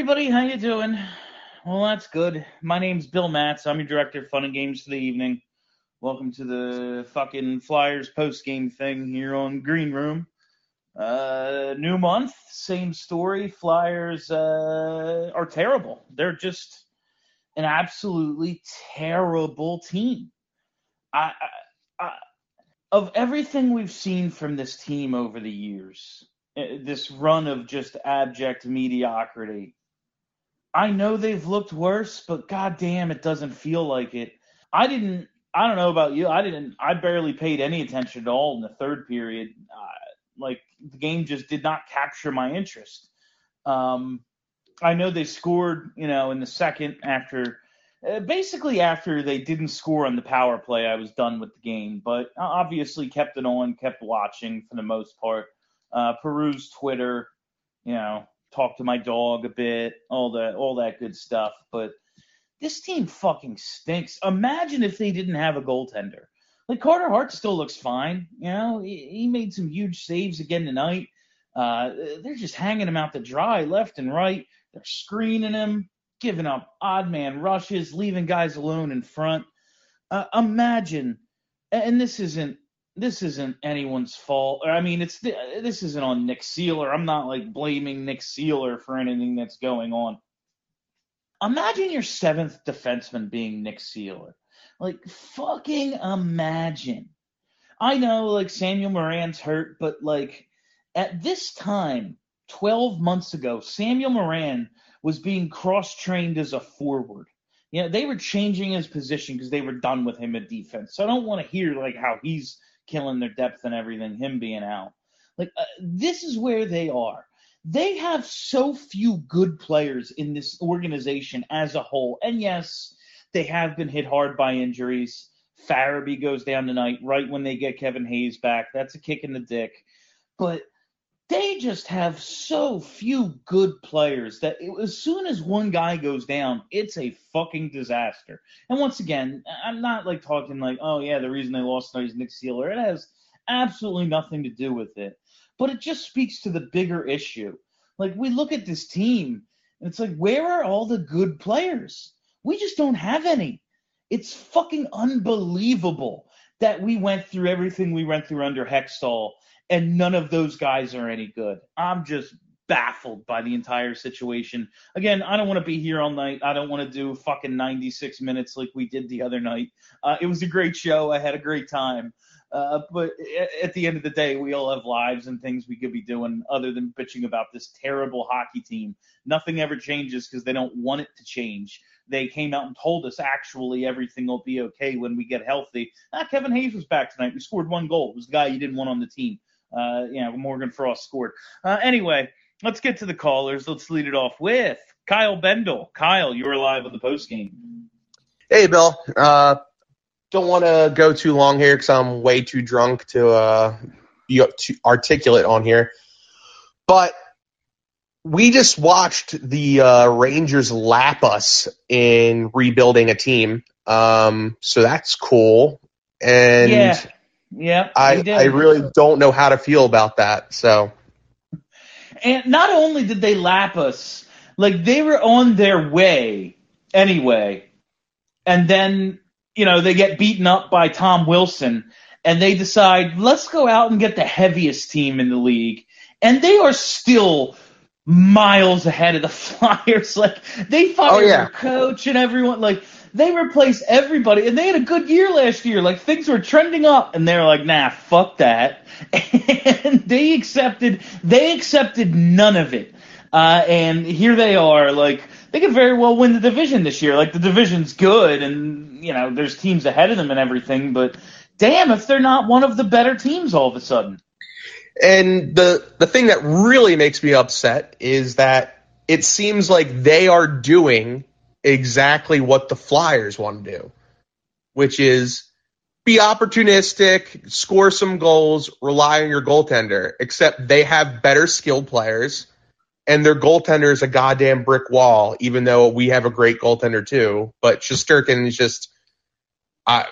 everybody, how you doing? Well, that's good. My name's Bill Matz. I'm your director of fun and games for the evening. Welcome to the fucking Flyers post game thing here on Green Room. Uh, new month, same story. Flyers uh, are terrible. They're just an absolutely terrible team. I, I, I, of everything we've seen from this team over the years, uh, this run of just abject mediocrity. I know they've looked worse, but goddamn, it doesn't feel like it. I didn't. I don't know about you. I didn't. I barely paid any attention at all in the third period. Uh, like the game just did not capture my interest. Um, I know they scored, you know, in the second after, uh, basically after they didn't score on the power play. I was done with the game, but obviously kept it on, kept watching for the most part uh, Twitter, you know, talk to my dog a bit, all that, all that good stuff. But this team fucking stinks. Imagine if they didn't have a goaltender. Like Carter Hart still looks fine. You know, he, he made some huge saves again tonight. Uh, they're just hanging him out to dry left and right. They're screening him, giving up odd man rushes, leaving guys alone in front. Uh, imagine, and this isn't this isn't anyone's fault. I mean, it's this isn't on Nick Seeler. I'm not like blaming Nick Seeler for anything that's going on. Imagine your seventh defenseman being Nick Seeler. Like fucking imagine. I know like Samuel Morin's hurt, but like at this time, 12 months ago, Samuel Morin was being cross-trained as a forward. You know, they were changing his position because they were done with him at defense. So I don't want to hear like how he's killing their depth and everything, him being out. Like, uh, this is where they are. They have so few good players in this organization as a whole. And yes, they have been hit hard by injuries. Farabee goes down tonight right when they get Kevin Hayes back. That's a kick in the dick. But they just have so few good players that it, as soon as one guy goes down, it's a fucking disaster. And once again, I'm not like talking like, oh yeah, the reason they lost tonight is Nick Seeler. It has absolutely nothing to do with it. But it just speaks to the bigger issue. Like we look at this team, and it's like, where are all the good players? We just don't have any. It's fucking unbelievable that we went through everything we went through under Hextall and none of those guys are any good. I'm just baffled by the entire situation. Again, I don't want to be here all night. I don't want to do fucking 96 minutes like we did the other night. Uh, it was a great show. I had a great time. Uh, but at the end of the day, we all have lives and things we could be doing other than bitching about this terrible hockey team. Nothing ever changes because they don't want it to change. They came out and told us actually everything will be okay when we get healthy. Ah, Kevin Hayes was back tonight. We scored one goal. It was the guy you didn't want on the team uh, you know, Morgan Frost scored. Uh, anyway, let's get to the callers. Let's lead it off with Kyle Bendel. Kyle, you're live on the post game. Hey, Bill. Uh, don't want to go too long here because I'm way too drunk to uh, articulate on here. But we just watched the uh, Rangers lap us in rebuilding a team. Um, so that's cool. And yeah. Yeah, I I really don't know how to feel about that. So, and not only did they lap us, like they were on their way anyway, and then you know they get beaten up by Tom Wilson, and they decide let's go out and get the heaviest team in the league and they are still miles ahead of the Flyers. Like they fired Oh, yeah. their coach and everyone. Like they replaced everybody, and they had a good year last year. Like things were trending up, and they're like, "Nah, fuck that," and they accepted. They accepted none of it, uh, and here they are. Like they could very well win the division this year. Like the division's good, and you know there's teams ahead of them and everything, but. Damn, if they're not one of the better teams all of a sudden. And the the thing that really makes me upset is that it seems like they are doing exactly what the Flyers want to do, which is be opportunistic, score some goals, rely on your goaltender. Except they have better skilled players, and their goaltender is a goddamn brick wall. Even though we have a great goaltender too, but Shesterkin is just. I,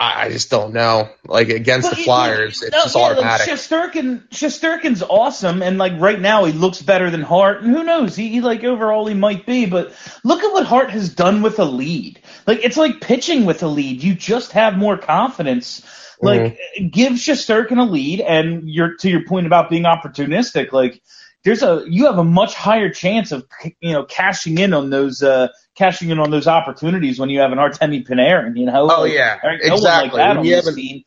I I just don't know. Like against the Flyers, no, it's just yeah, automatic. Like Shesterkin, Shesterkin's awesome, and like right now he looks better than Hart, and who knows? He, he like overall he might be, but look at what Hart has done with a lead. Like it's like pitching with a lead. You just have more confidence. Like give Shesterkin a lead, and you're to your point about being opportunistic. Like there's a you have a much higher chance of you know cashing in on those uh cashing in on those opportunities when you have an Artemi Panarin. You know? Oh Like, yeah, no exactly. like when you have an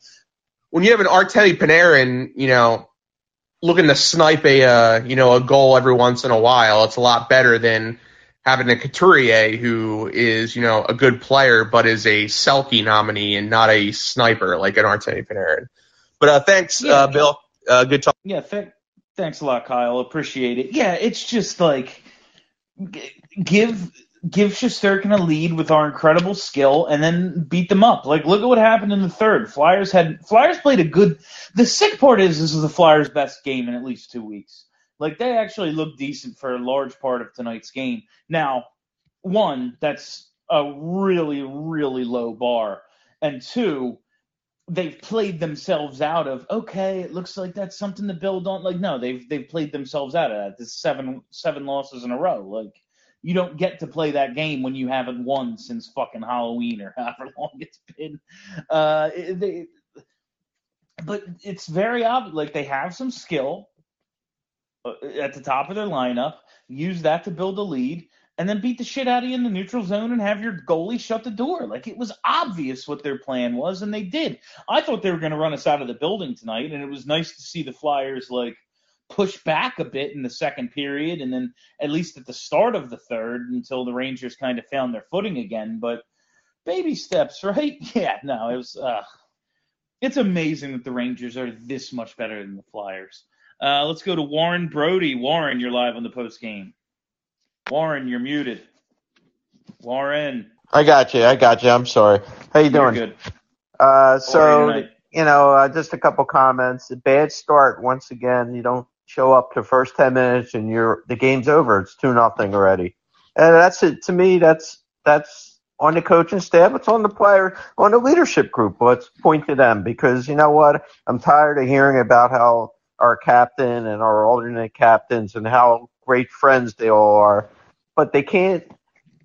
when you have an Artemi Panarin, you know, looking to snipe a uh, you know a goal every once in a while, it's a lot better than having a Couturier who is you know a good player but is a Selke nominee and not a sniper like an Artemi Panarin. But uh, thanks, Yeah. uh, Bill. Uh, good talk. Yeah, th- thanks a lot, Kyle. Appreciate it. Yeah, it's just like g- give give Shesterkin a lead with our incredible skill, and then beat them up. Like, look at what happened in the third. Flyers had Flyers played a good. The sick part is this is the Flyers' best game in at least two weeks. Like, they actually looked decent for a large part of tonight's game. Now, one, that's a really really low bar, and two they've played themselves out of okay it looks like that's something to build on like no they've they've played themselves out of that this seven seven losses in a row like you don't get to play that game when you haven't won since fucking halloween or however long it's been uh they, but it's very obvious like they have some skill uh, at the top of their lineup use that to build a lead and then beat the shit out of you in the neutral zone and have your goalie shut the door. Like it was obvious what their plan was, and they did. I thought they were going to run us out of the building tonight, and it was nice to see the Flyers like push back a bit in the second period, and then at least at the start of the third until the Rangers kind of found their footing again. But baby steps, right? Yeah, no, it was. Uh, it's amazing that the Rangers are this much better than the Flyers. Uh, let's go to Warren Brody. Warren, you're live on the post game. Warren, you're muted. Warren, I got you. I got you. I'm sorry. How you you're doing? good. Uh, so you know, uh, just a couple comments. A bad start once again. You don't show up the first ten minutes and you're the game's over. It's two nothing already. And that's it. To me, that's that's on the coaching staff. It's on the player, on the leadership group. Let's point to them because you know what? I'm tired of hearing about how our captain and our alternate captains and how great friends they all are, but they can't.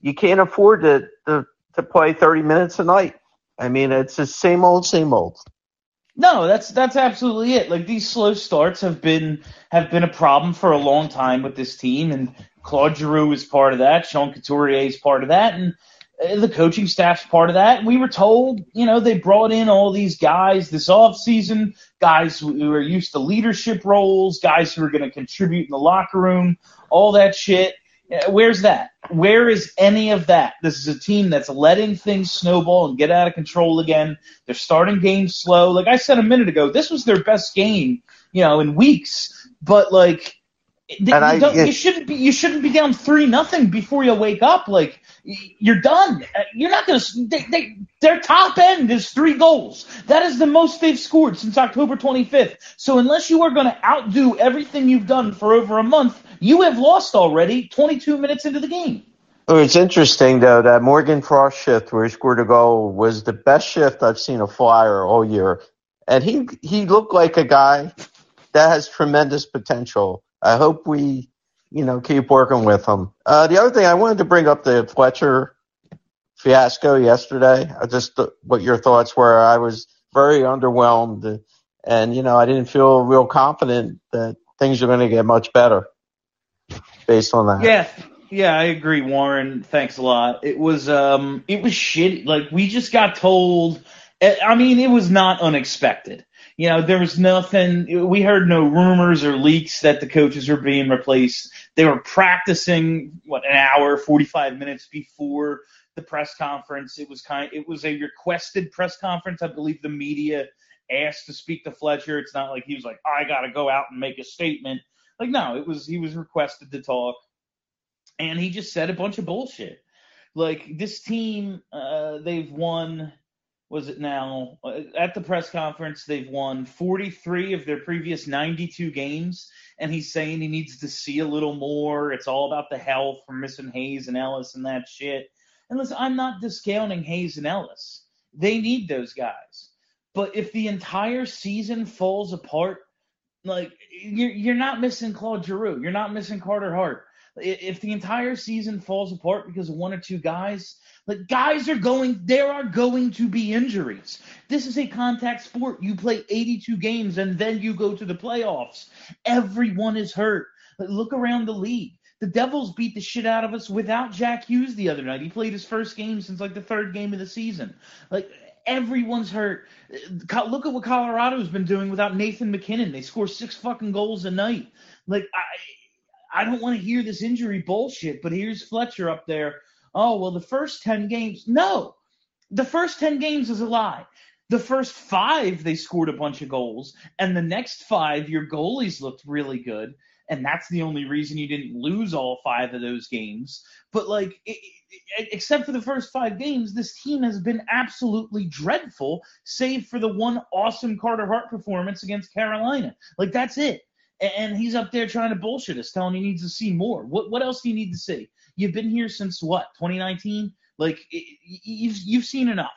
You can't afford to to, to play 30 minutes a night. I mean, it's the same old, same old. No, that's that's absolutely it. Like these slow starts have been have been a problem for a long time with this team, and Claude Giroux is part of that. Sean Couturier is part of that, and uh, the coaching staff's part of that. We were told, you know, they brought in all these guys this off season, guys who are used to leadership roles, guys who are going to contribute in the locker room, all that shit. Uh, Where's that? Where is any of that? This is a team that's letting things snowball and get out of control again. They're starting games slow. Like I said a minute ago, this was their best game, you know, in weeks. But like, you, I- don't, it- you shouldn't be you shouldn't be down three nothing before you wake up. Like you're done. Uh, You're not gonna. They, they, their top end is three goals. That is the most they've scored since October 25th. So unless you are going to outdo everything you've done for over a month, you have lost already. 22 minutes into the game. Oh, It's interesting though that Morgan Frost shift where he scored a goal was the best shift I've seen a flyer all year, and he he looked like a guy that has tremendous potential. I hope we, you know, keep working with him. Uh, the other thing I wanted to bring up the Fletcher fiasco yesterday. I just th- what your thoughts were. I was very underwhelmed. and you know I didn't feel real confident that things are going to get much better based on that. Yeah, yeah, I agree, Warren. Thanks a lot. It was um, it was shitty. Like we just got told. I mean, it was not unexpected. You know, there was nothing. We heard no rumors or leaks that the coaches were being replaced. They were practicing what an hour, forty five minutes before the press conference. It was kind. It was a requested press conference. I believe the media asked to speak to Fletcher. It's not like he was like, I got to go out and make a statement. Like, no, it was he was requested to talk and he just said a bunch of bullshit. Like this team, uh, they've won. Was it now uh, at the press conference? They've won 43 of their previous 92 games, and he's saying he needs to see a little more. It's all about the health from missing Hayes and Ellis and that shit. And listen, I'm not discounting Hayes and Ellis. They need those guys. But if the entire season falls apart, like you're you're not missing Claude Giroux, you're not missing Carter Hart if the entire season falls apart because of one or two guys, like guys are going, there are going to be injuries. This is a contact sport. You play 82 games and then you go to the playoffs. Everyone is hurt. Look around the league. The Devils beat the shit out of us without Jack Hughes the other night. He played his first game since like the third game of the season. Like everyone's hurt. Look at what Colorado's been doing without Nathan MacKinnon. They score six fucking goals a night. Like I I don't want to hear this injury bullshit, but here's Fletcher up there. Oh, well, the first 10 games. No, the first 10 games is a lie. The first five, they scored a bunch of goals. And the next five, your goalies looked really good. And that's the only reason you didn't lose all five of those games. But, like, it, it, except for the first five games, this team has been absolutely dreadful, save for the one awesome Carter Hart performance against Carolina. Like, that's it and he's up there trying to bullshit us, telling he needs to see more. What what else do you need to see? You've been here since what 2019? Like you've you've seen enough.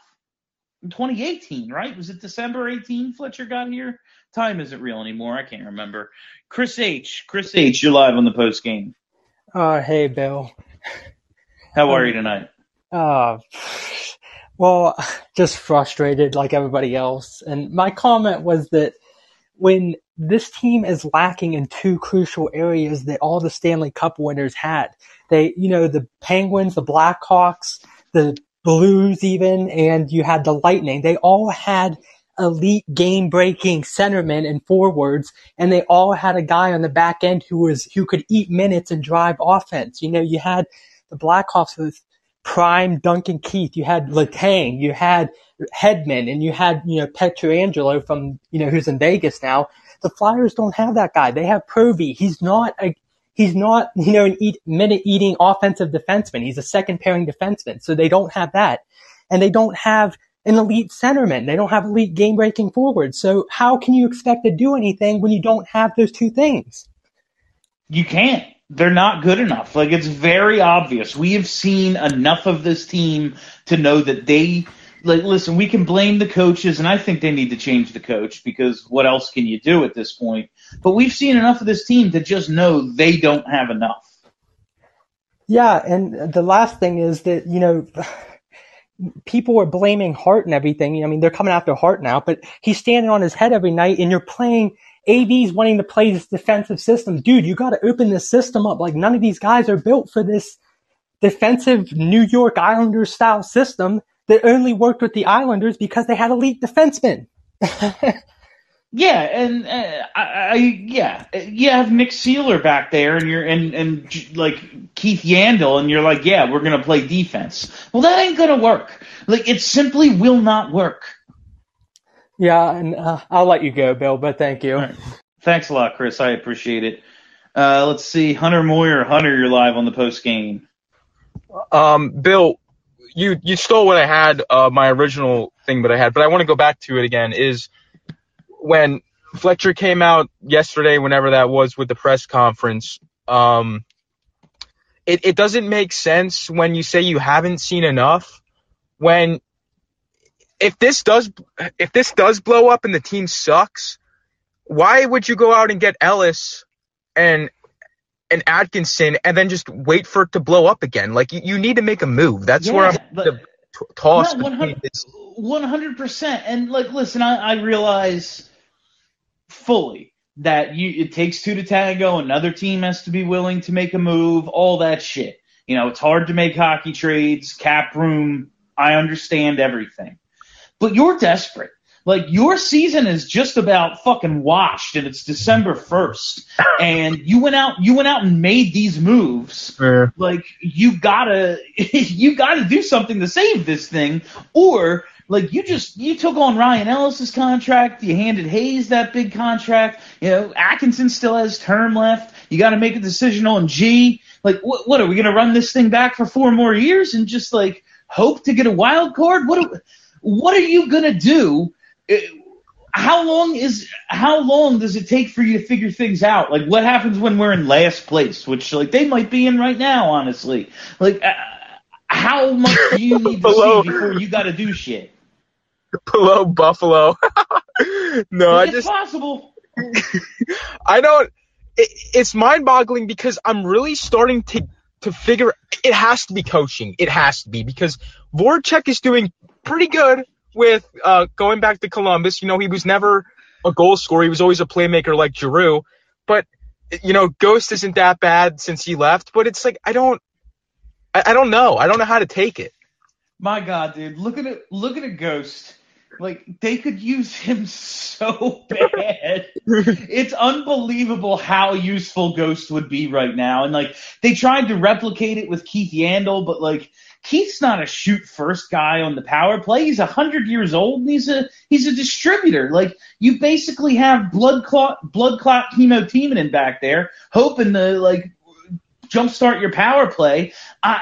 In 2018, right? Was it December 18? Fletcher got here. Time isn't real anymore. I can't remember. Chris H. Chris H. You're live on the post game. Uh, hey Bill. How are um, you tonight? Uh, well, just frustrated like everybody else. And my comment was that when this team is lacking in two crucial areas that all the Stanley Cup winners had. They, you know, the Penguins, the Blackhawks, the Blues even, and you had the Lightning. They all had elite game breaking centermen and forwards, and they all had a guy on the back end who was, who could eat minutes and drive offense. You know, you had the Blackhawks with prime Duncan Keith, you had Letang, you had Hedman, and you had, you know, Pietrangelo from, you know, who's in Vegas now. The Flyers don't have that guy. They have Provy. He's not a, he's not, you know, an eat, minute eating offensive defenseman. He's a second pairing defenseman. So they don't have that. And they don't have an elite centerman. They don't have elite game breaking forwards. So how can you expect to do anything when you don't have those two things? You can't. They're not good enough. Like it's very obvious. We have seen enough of this team to know that they like listen, we can blame the coaches, and I think they need to change the coach because what else can you do at this point? But we've seen enough of this team to just know they don't have enough. Yeah, and the last thing is that you know people are blaming Hart and everything. I mean, they're coming after Hart now, but he's standing on his head every night, and you're playing. AV's wanting to play this defensive system. Dude, you got to open this system up. Like none of these guys are built for this defensive New York Islanders style system that only worked with the Islanders because they had elite defensemen. yeah, and uh, I, I, yeah, you have Nick Seeler back there, and you're and and like Keith Yandle, and you're like, yeah, we're gonna play defense. Well, that ain't gonna work. Like, it simply will not work. Yeah, and uh, I'll let you go, Bill, but thank you. Right. Thanks a lot, Chris. I appreciate it. Uh, let's see, Hunter Moyer. Hunter, you're live on the post game. Um, Bill, you you stole what I had, uh, my original thing that I had, but I want to go back to it again. Is when Fletcher came out yesterday, whenever that was, with the press conference. Um, it it doesn't make sense when you say you haven't seen enough. When if this does if this does blow up and the team sucks, why would you go out and get Ellis and and Atkinson and then just wait for it to blow up again. Like you, you need to make a move. That's yeah, where I'm the toss. One hundred percent. And like, listen, I, I realize fully that you it takes two to tango. Another team has to be willing to make a move. All that shit. You know, it's hard to make hockey trades, cap room. I understand everything, but you're desperate. Like your season is just about fucking washed, and it's December first, and you went out, you went out and made these moves. Yeah. Like you gotta, you gotta do something to save this thing, or like you just you took on Ryan Ellis's contract, you handed Hayes that big contract. You know, Atkinson still has term left. You got to make a decision on G. Like, what, what are we gonna run this thing back for four more years and just like hope to get a wild card? What, are- what are you gonna do? How long is how long does it take for you to figure things out? Like, what happens when we're in last place, which like they might be in right now, honestly. Like, uh, how much do you need to Below. see before you got to do shit? Below Buffalo. no, I it's just possible. I don't. It, it's mind-boggling because I'm really starting to to figure. It has to be coaching. It has to be because Voracek is doing pretty good with uh, going back to Columbus. You know, he was never a goal scorer. He was always a playmaker like Giroux. But you know, Ghost isn't that bad since he left. But it's like I don't. I, I don't know. I don't know how to take it. My God, dude, look at it. Look at a ghost. Like they could use him so bad. it's unbelievable how useful Ghost would be right now. And like they tried to replicate it with Keith Yandle, but like Keith's not a shoot first guy on the power play. He's a hundred years old and he's a he's a distributor. Like you basically have blood clot blood clot chemo teaming back there, hoping to like jumpstart your power play. Uh,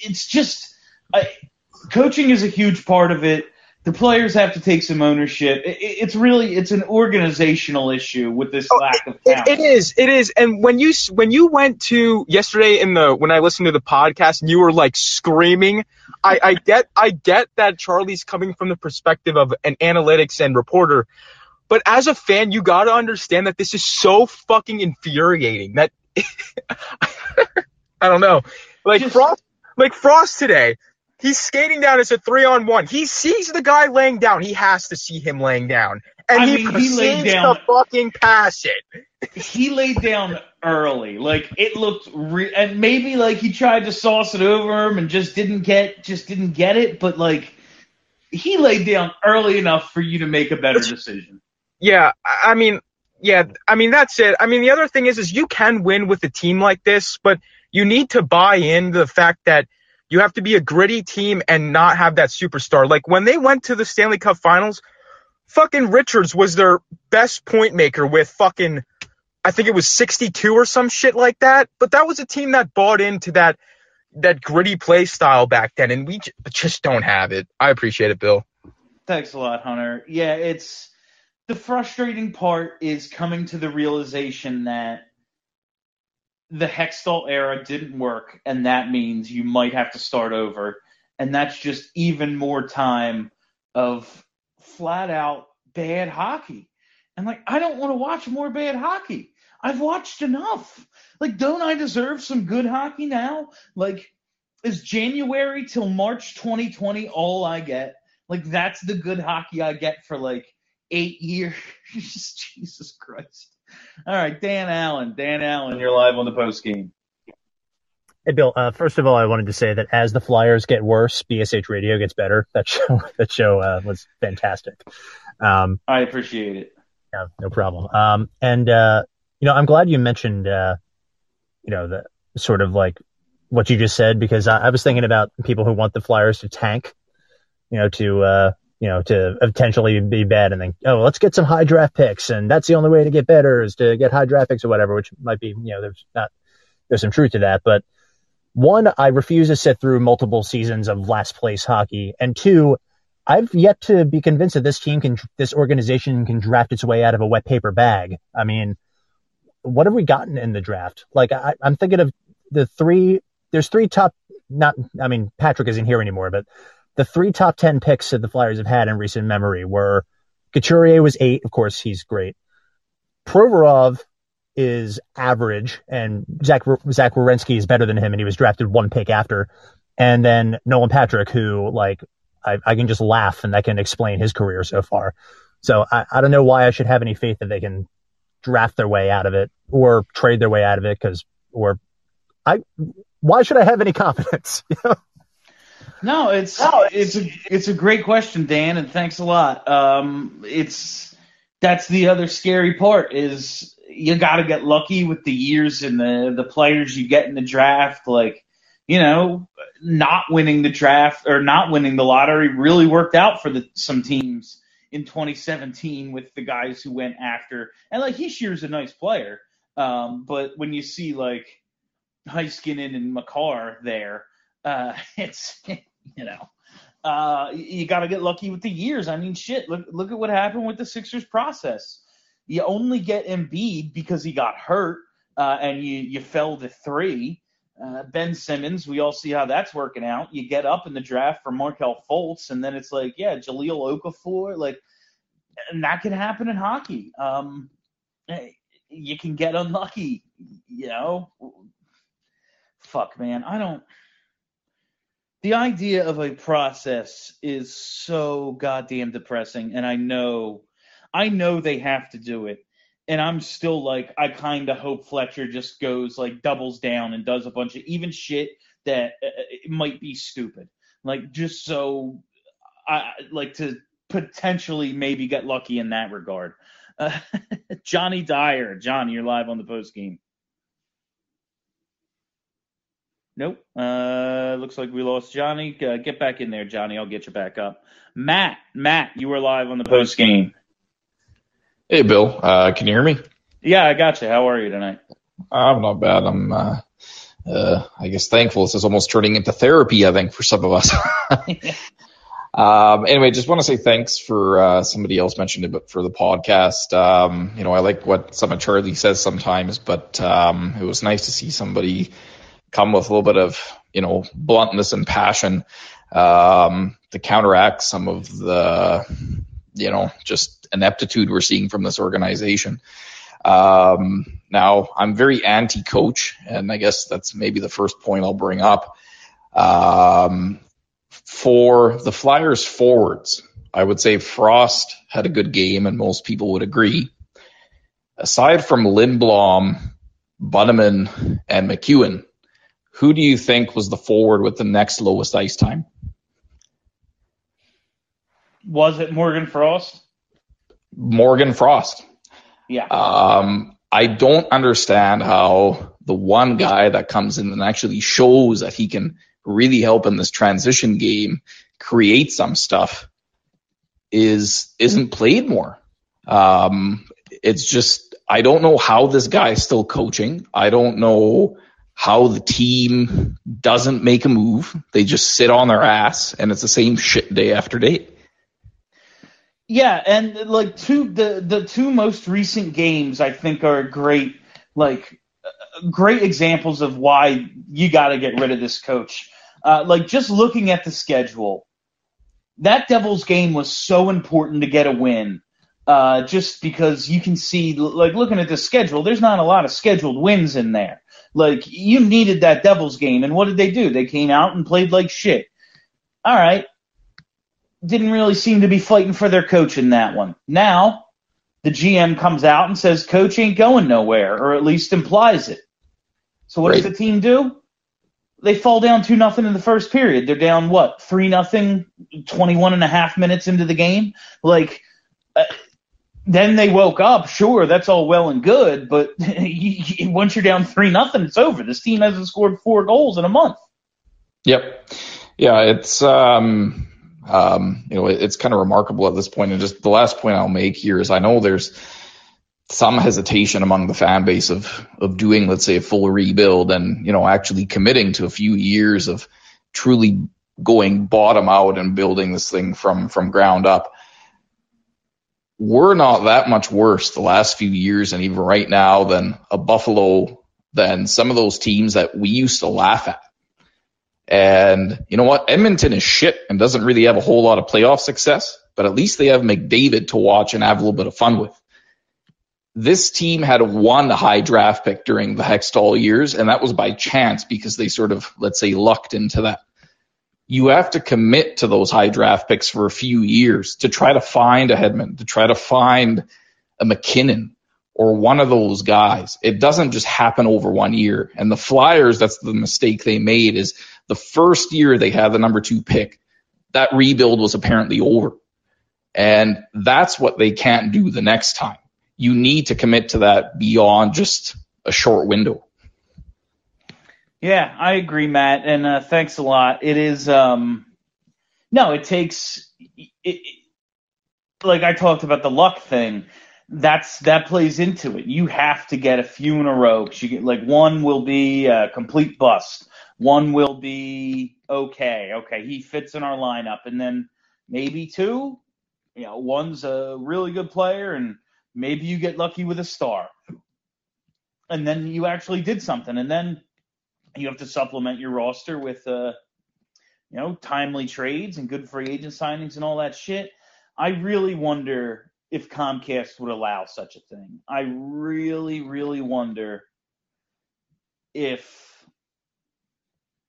it's just I, coaching is a huge part of it. The players have to take some ownership. It, it- it's really it's an organizational issue with this Oh, lack of It, talent. it is. It is. And when you when you went to yesterday in the when I listened to the podcast and you were like screaming, I, I get I get that Charlie's coming from the perspective of an analytics and reporter, but as a fan, you got to understand that this is so fucking infuriating. That I don't know, like Just- Frost, like Frost today. He's skating down as a three on one. He sees the guy laying down. He has to see him laying down, and I he mean, he laid proceeds down- to fucking pass it. he laid down early. Like it looked, re- and maybe like he tried to sauce it over him and just didn't get, just didn't get it. But like he laid down early enough for you to make a better decision. Yeah, I mean, yeah, I mean that's it. I mean the other thing is, is you can win with a team like this, but you need to buy in the fact that you have to be a gritty team and not have that superstar. Like when they went to the Stanley Cup Finals, fucking Richards was their best point maker with fucking, I think it was 62 or some shit like that. But that was a team that bought into that that gritty play style back then, and we just don't have it. I appreciate it, Bill. Thanks a lot, Hunter. Yeah, it's the frustrating part is coming to the realization that the Hextall era didn't work, and that means you might have to start over. And that's just even more time of flat out bad hockey. And like, I don't want to watch more bad hockey. I've watched enough. Like, don't I deserve some good hockey now? Like, is January till March 2020 all I get? Like that's the good hockey I get for like eight years. Jesus Christ. All right, Dan Allen. Dan Allen, you're live on the post game. Hey, Bill. Uh, first of all, I wanted to say that as the Flyers get worse, BSH Radio gets better. That show, that show uh, was fantastic. Um, I appreciate it. yeah, no problem. Um, and uh, you know, I'm glad you mentioned, uh, you know, the sort of like what you just said because I, I was thinking about people who want the Flyers to tank, you know, to uh, you know, to potentially be bad and then oh, let's get some high draft picks, and that's the only way to get better is to get high draft picks or whatever, which might be, you know, there's not there's some truth to that, but one, I refuse to sit through multiple seasons of last place hockey, and two, I've yet to be convinced that this team can, this organization can draft its way out of a wet paper bag. I mean, what have we gotten in the draft? Like, I, I'm thinking of the three, there's three top, not, I mean, Patrick isn't here anymore, but the three top 10 picks that the Flyers have had in recent memory were Couturier was eight. Of course, he's great. Provorov is average and Zach, Zach Werenski is better than him and he was drafted one pick after. And then Nolan Patrick, who like, I, I can just laugh and that can explain his career so far. So I, I don't know why I should have any faith that they can draft their way out of it or trade their way out of it because or I why should I have any confidence? No, it's no, it's a it's a great question, Dan, and thanks a lot. Um, it's that's the other scary part is you got to get lucky with the years and the the players you get in the draft. Like, you know, not winning the draft or not winning the lottery really worked out for the some teams in 2017 with the guys who went after. And like Hischier's a nice player, um, but when you see like Heiskanen and Makar there, uh, it's you know, uh, you got to get lucky with the years. I mean, shit. Look, look at what happened with the Sixers process. You only get Embiid because he got hurt, uh, and you you fell to three. Uh, ben Simmons, we all see how that's working out. You get up in the draft for Markelle Fultz, and then it's like, yeah, Jahlil Okafor, like, and that can happen in hockey. Um, you can get unlucky, you know. Fuck, man, I don't the idea of a process is so goddamn depressing and i know i know they have to do it. And i'm still like i kind of hope fletcher just goes like doubles down and does a bunch of even shit that uh, it might be stupid. Like just so i like to potentially maybe get lucky in that regard. Uh, johnny dyer john you're live on the post game Nope. Uh, looks like we lost Johnny. Uh, get back in there, Johnny. I'll get you back up. Matt, Matt, you were live on the post game. Hey, Bill. Uh, can you hear me? Yeah, I got you. How are you tonight? I'm not bad. I'm, uh, uh, I guess, thankful. This is almost turning into therapy. I think for some of us. um, anyway, just want to say thanks for uh, somebody else mentioned it, but for the podcast. Um, you know, I like what some of Charlie says sometimes, but um, it was nice to see somebody come with a little bit of you know bluntness and passion um, to counteract some of the you know just ineptitude we're seeing from this organization. Um, now I'm very anti-coach, and I guess that's maybe the first point I'll bring up. Um, for the Flyers forwards, I would say Frost had a good game, and most people would agree. Aside from Lindblom, Bunnaman, and MacEwen, who do you think was the forward with the next lowest ice time? Was it Morgan Frost? Morgan Frost. Yeah. Um, I don't understand how the one guy that comes in and actually shows that he can really help in this transition game, create some stuff, is isn't played more. Um, it's just I don't know how this guy is still coaching. I don't know how the team doesn't make a move. They just sit on their ass and it's the same shit day after day. Yeah, and like two the the two most recent games I think are great like great examples of why you got to get rid of this coach. Uh, like just looking at the schedule, that Devils game was so important to get a win. Uh, just because you can see, like looking at the schedule, there's not a lot of scheduled wins in there. Like you needed that Devils game, and what did they do? They came out and played like shit. All right, didn't really seem to be fighting for their coach in that one. Now the GM comes out and says coach ain't going nowhere, or at least implies it. So what right. does the team do? They fall down two nothing in the first period. They're down what three nothing, 21 and a half minutes into the game. Like uh, then they woke up. Sure, that's all well and good, but once you're down three nothing, it's over. This team hasn't scored four goals in a month. Yep. Yeah, it's um, um, you know, it's kind of remarkable at this point. And just the last point I'll make here is I know there's some hesitation among the fan base of of doing, let's say, a full rebuild and you know actually committing to a few years of truly going bottom out and building this thing from from ground up we're not that much worse the last few years and even right now than a Buffalo, than some of those teams that we used to laugh at. And you know what? Edmonton is shit and doesn't really have a whole lot of playoff success, but at least they have McDavid to watch and have a little bit of fun with. This team had one high draft pick during the Hextall years, and that was by chance because they sort of, let's say, lucked into that you have to commit to those high draft picks for a few years to try to find a Hedman, to try to find a MacKinnon or one of those guys. It doesn't just happen over one year. And the Flyers, that's the mistake they made is the first year they had the number two pick, that rebuild was apparently over. And that's what they can't do the next time. You need to commit to that beyond just a short window. Yeah, I agree, Matt, and uh, thanks a lot. It is, um, no, it takes, it, it, like I talked about the luck thing. That's that plays into it. You have to get a few in a row. Cause You get like one will be a complete bust. One will be okay. Okay, he fits in our lineup, and then maybe two. You know, one's a really good player, and maybe you get lucky with a star, and then you actually did something, and then you have to supplement your roster with, uh, you know, timely trades and good free agent signings and all that shit. I really wonder if Comcast would allow such a thing. I really, really wonder if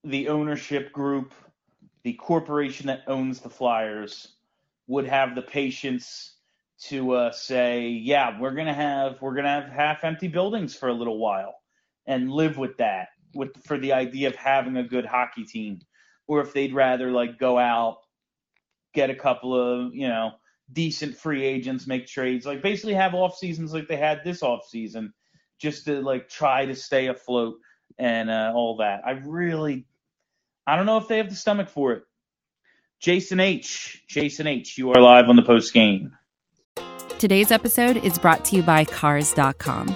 the ownership group, the corporation that owns the Flyers, would have the patience to uh, say, "Yeah, we're gonna have we're gonna have half empty buildings for a little while," and live with that, with for the idea of having a good hockey team, or if they'd rather like go out, get a couple of you know decent free agents, make trades, like basically have off seasons like they had this off season, just to like try to stay afloat and uh, all that. I really I don't know if they have the stomach for it. Jason H. Jason H. You are live on the post game. Today's episode is brought to you by Cars.com.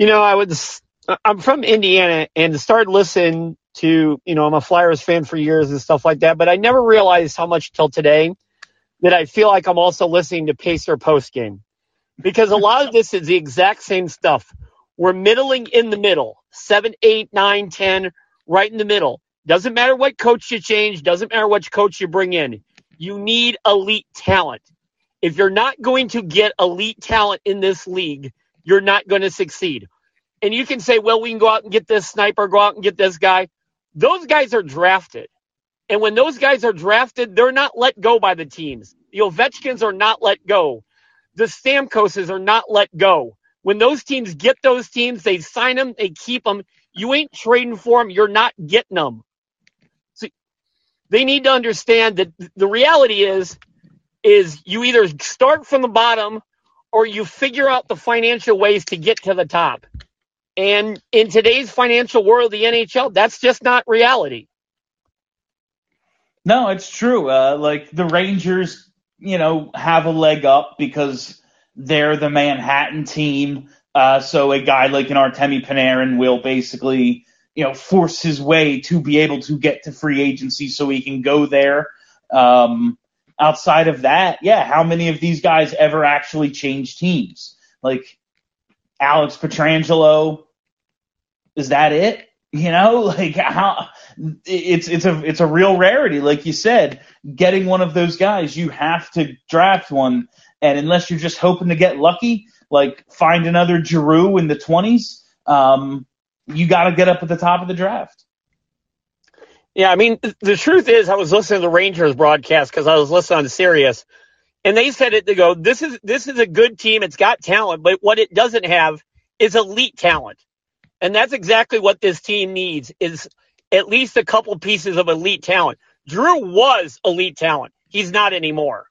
You know, I was uh, I'm from Indiana and started listening to, you know, I'm a Flyers fan for years and stuff like that, but I never realized how much till today that I feel like I'm also listening to Pacer post game. Because a lot of this is the exact same stuff. We're middling in the middle. Seven, eight, nine, ten, right in the middle. Doesn't matter what coach you change, doesn't matter which coach you bring in. You need elite talent. If you're not going to get elite talent in this league, you're not going to succeed. And you can say, well, we can go out and get this sniper, go out and get this guy. Those guys are drafted. And when those guys are drafted, they're not let go by the teams. The Ovechkins are not let go. The Stamkoses are not let go. When those teams get those teams, they sign them, they keep them. You ain't trading for them. You're not getting them. So they need to understand that the reality is, is you either start from the bottom or you figure out the financial ways to get to the top. And in today's financial world, the NHL, that's just not reality. No, it's true. Uh, like the Rangers, you know, have a leg up because they're the Manhattan team. Uh, so a guy like an Artemi Panarin will basically, you know, force his way to be able to get to free agency so he can go there. Um, outside of that, yeah, how many of these guys ever actually change teams? Like Alex Pietrangelo, is that it? You know, like how it's it's a it's a real rarity. Like you said, getting one of those guys, you have to draft one, and unless you're just hoping to get lucky, like find another Giroux in the twenties, um, you got to get up at the top of the draft. Yeah, I mean, the truth is, I was listening to the Rangers broadcast because I was listening on Sirius, and they said it. They go, "This is this is a good team. It's got talent, but what it doesn't have is elite talent." And that's exactly what this team needs is at least a couple pieces of elite talent. Drew was elite talent. He's not anymore.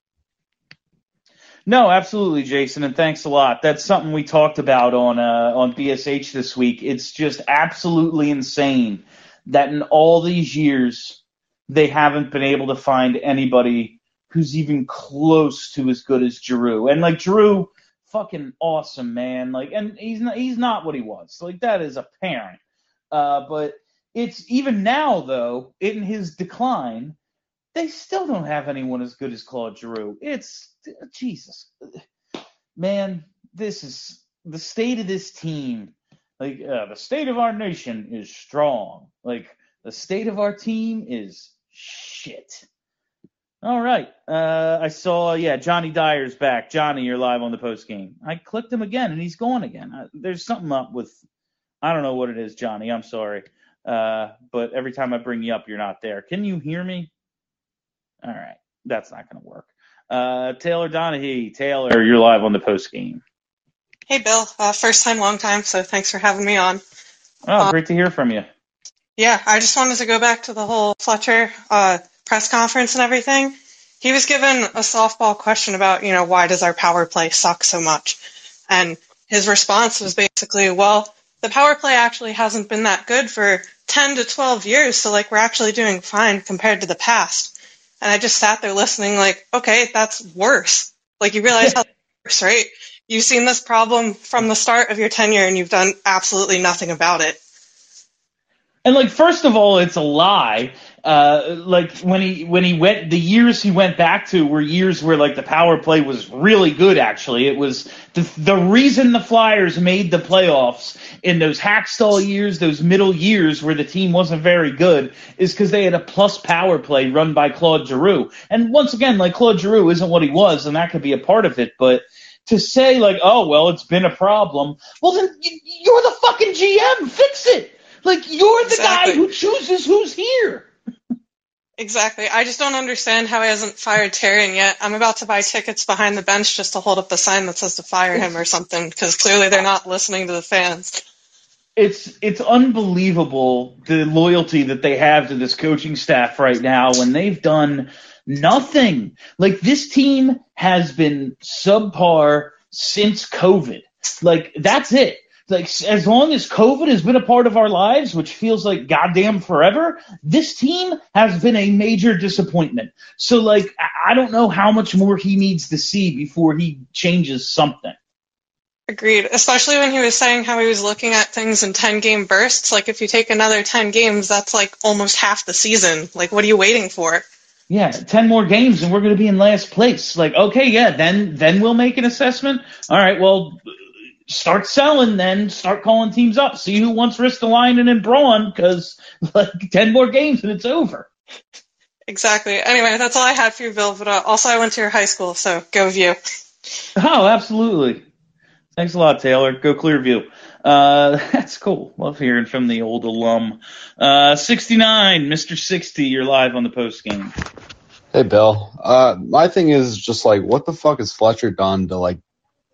No, absolutely, Jason, and thanks a lot. That's something we talked about on uh, on BSH this week. It's just absolutely insane that in all these years they haven't been able to find anybody who's even close to as good as Giroux. And like Giroux, fucking awesome, man. Like, and he's not he's not what he was. Like that is apparent. Uh, but it's even now though in his decline, they still don't have anyone as good as Claude Giroux. It's Jesus. man, this is the state of this team. Like uh, the state of our nation is strong. Like the state of our team is shit. All right. Uh, I saw, yeah, Johnny Dyer's back. Johnny, you're live on the post game. I clicked him again, and he's gone again. Uh, there's something up with, I don't know what it is, Johnny. I'm sorry. Uh, but every time I bring you up, you're not there. Can you hear me? All right. That's not going to work. Uh, Taylor Donahue. Taylor, you're live on the post game. Hey, Bill. Uh, first time, long time, so thanks for having me on. Oh, great to hear from you. Yeah, I just wanted to go back to the whole Fletcher uh, press conference and everything. He was given a softball question about, you know, why does our power play suck so much? And his response was basically, well, the power play actually hasn't been that good for 10 to 12 years, so like we're actually doing fine compared to the past. And I just sat there listening, like, okay, that's worse. Like you realize how worse, right? You've seen this problem from the start of your tenure and you've done absolutely nothing about it. And like, first of all, it's a lie. Uh, like when he when he went, the years he went back to were years where like the power play was really good. Actually, it was the the reason the Flyers made the playoffs in those Hakstol years, those middle years where the team wasn't very good, is because they had a plus power play run by Claude Giroux. And once again, like Claude Giroux isn't what he was, and that could be a part of it, but to say like, oh well, it's been a problem. Well, then you're the fucking GM. Fix it. Like you're the Exactly. guy who chooses who's here. Exactly. I just don't understand how he hasn't fired Therrien yet. I'm about to buy tickets behind the bench just to hold up the sign that says to fire him or something, because clearly they're not listening to the fans. It's it's unbelievable the loyalty that they have to this coaching staff right now when they've done nothing. Like this team has been subpar since COVID. Like that's it. Like as long as COVID has been a part of our lives, which feels like goddamn forever, this team has been a major disappointment. So like I- don't know how much more he needs to see before he changes something. Agreed. Especially when he was saying how he was looking at things in 10 game bursts. Like, if you take another 10 games, that's like almost half the season. Like, what are you waiting for? Yeah, ten more games and we're going to be in last place. Like, okay, yeah, then then we'll make an assessment. All right, well, start selling then. Start calling teams up. See who wants Ristolainen and Braun because like ten more games and it's over. Exactly. Anyway, that's all I had for you, Bill. But uh, also, I went to your high school, so go view. Oh, absolutely. Thanks a lot, Taylor. Go Clearview. Uh, that's cool. Love hearing from the old alum. Uh, 69, Mr. 60, you're live on the post game. Hey, Bill. Uh, my thing is just like, what the fuck has Fletcher done to like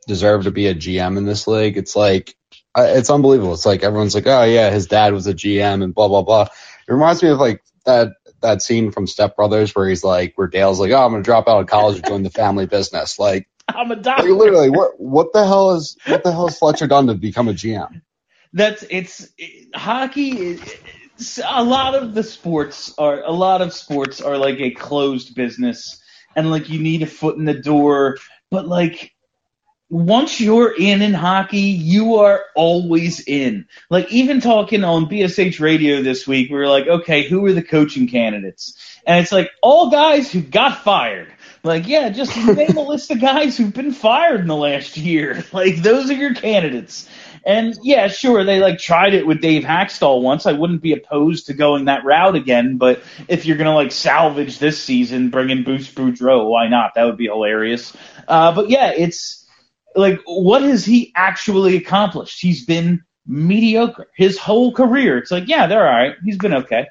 deserve to be a GM in this league? It's like, it's unbelievable. It's like everyone's like, oh yeah, his dad was a GM and blah blah blah. It reminds me of like that that scene from Step Brothers where he's like, where Dale's like, oh, I'm gonna drop out of college and join the family business. Like, I'm a like doctor. literally, what what the hell is what the hell has Fletcher done to become a GM? that's it's it, hockey it's, a lot of the sports are a lot of sports are like a closed business and like you need a foot in the door but like once you're in in hockey you are always in like even talking on bsh radio this week we were like okay who are the coaching candidates and it's like all guys who got fired like yeah just name a list of guys who've been fired in the last year like those are your candidates and yeah, sure, they like tried it with Dave Hakstol once. I wouldn't be opposed to going that route again, but if you're gonna like salvage this season, bring in Bruce Boudreau, why not? That would be hilarious. Uh, but yeah, it's like what has he actually accomplished? He's been mediocre his whole career. It's like yeah, they're all right. He's been okay.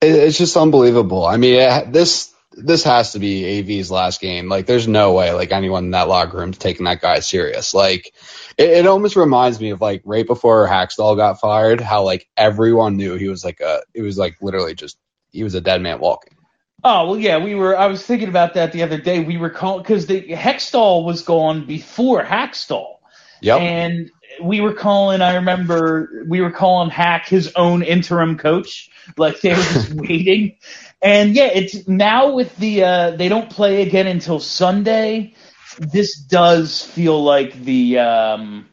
It's just unbelievable. I mean, this this has to be AV's last game. Like, there's no way like anyone in that locker room's taking that guy serious. Like, it, it almost reminds me of like right before Hakstol got fired, how like everyone knew he was like a, it was like literally just he was a dead man walking. Oh well, yeah, we were. I was thinking about that the other day. We were calling because the Hextall was gone before Hakstol. Yep. And we were calling. I remember we were calling Hack his own interim coach. Like they were just waiting. And yeah, it's now with the uh, they don't play again until Sunday. This does feel like the um,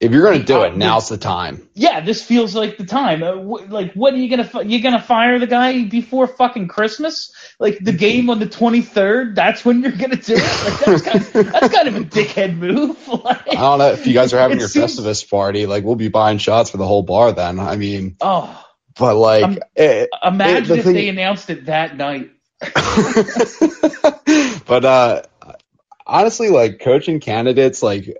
If you're gonna do it, now's the time. Yeah, this feels like the time. Uh, wh- like, what are you gonna fi- you gonna fire the guy before fucking Christmas? Like the game on the 23rd? That's when you're gonna do it? Like that's kind of, that's kind of a dickhead move. Like, I don't know if you guys are having your seems- Festivus party. Like we'll be buying shots for the whole bar then. I mean, oh, but like, Um, it, imagine the if thing- they announced it that night. but uh honestly like coaching candidates like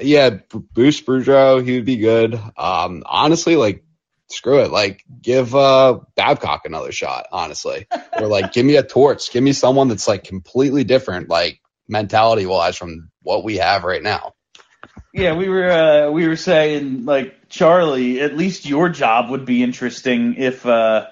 yeah Bruce Boudreau he would be good. Um honestly like screw it. Like give uh Babcock another shot honestly. Or like give me a torch. Give me someone that's like completely different like mentality wise from what we have right now. Yeah, we were uh, we were saying like Charlie, at least your job would be interesting if uh,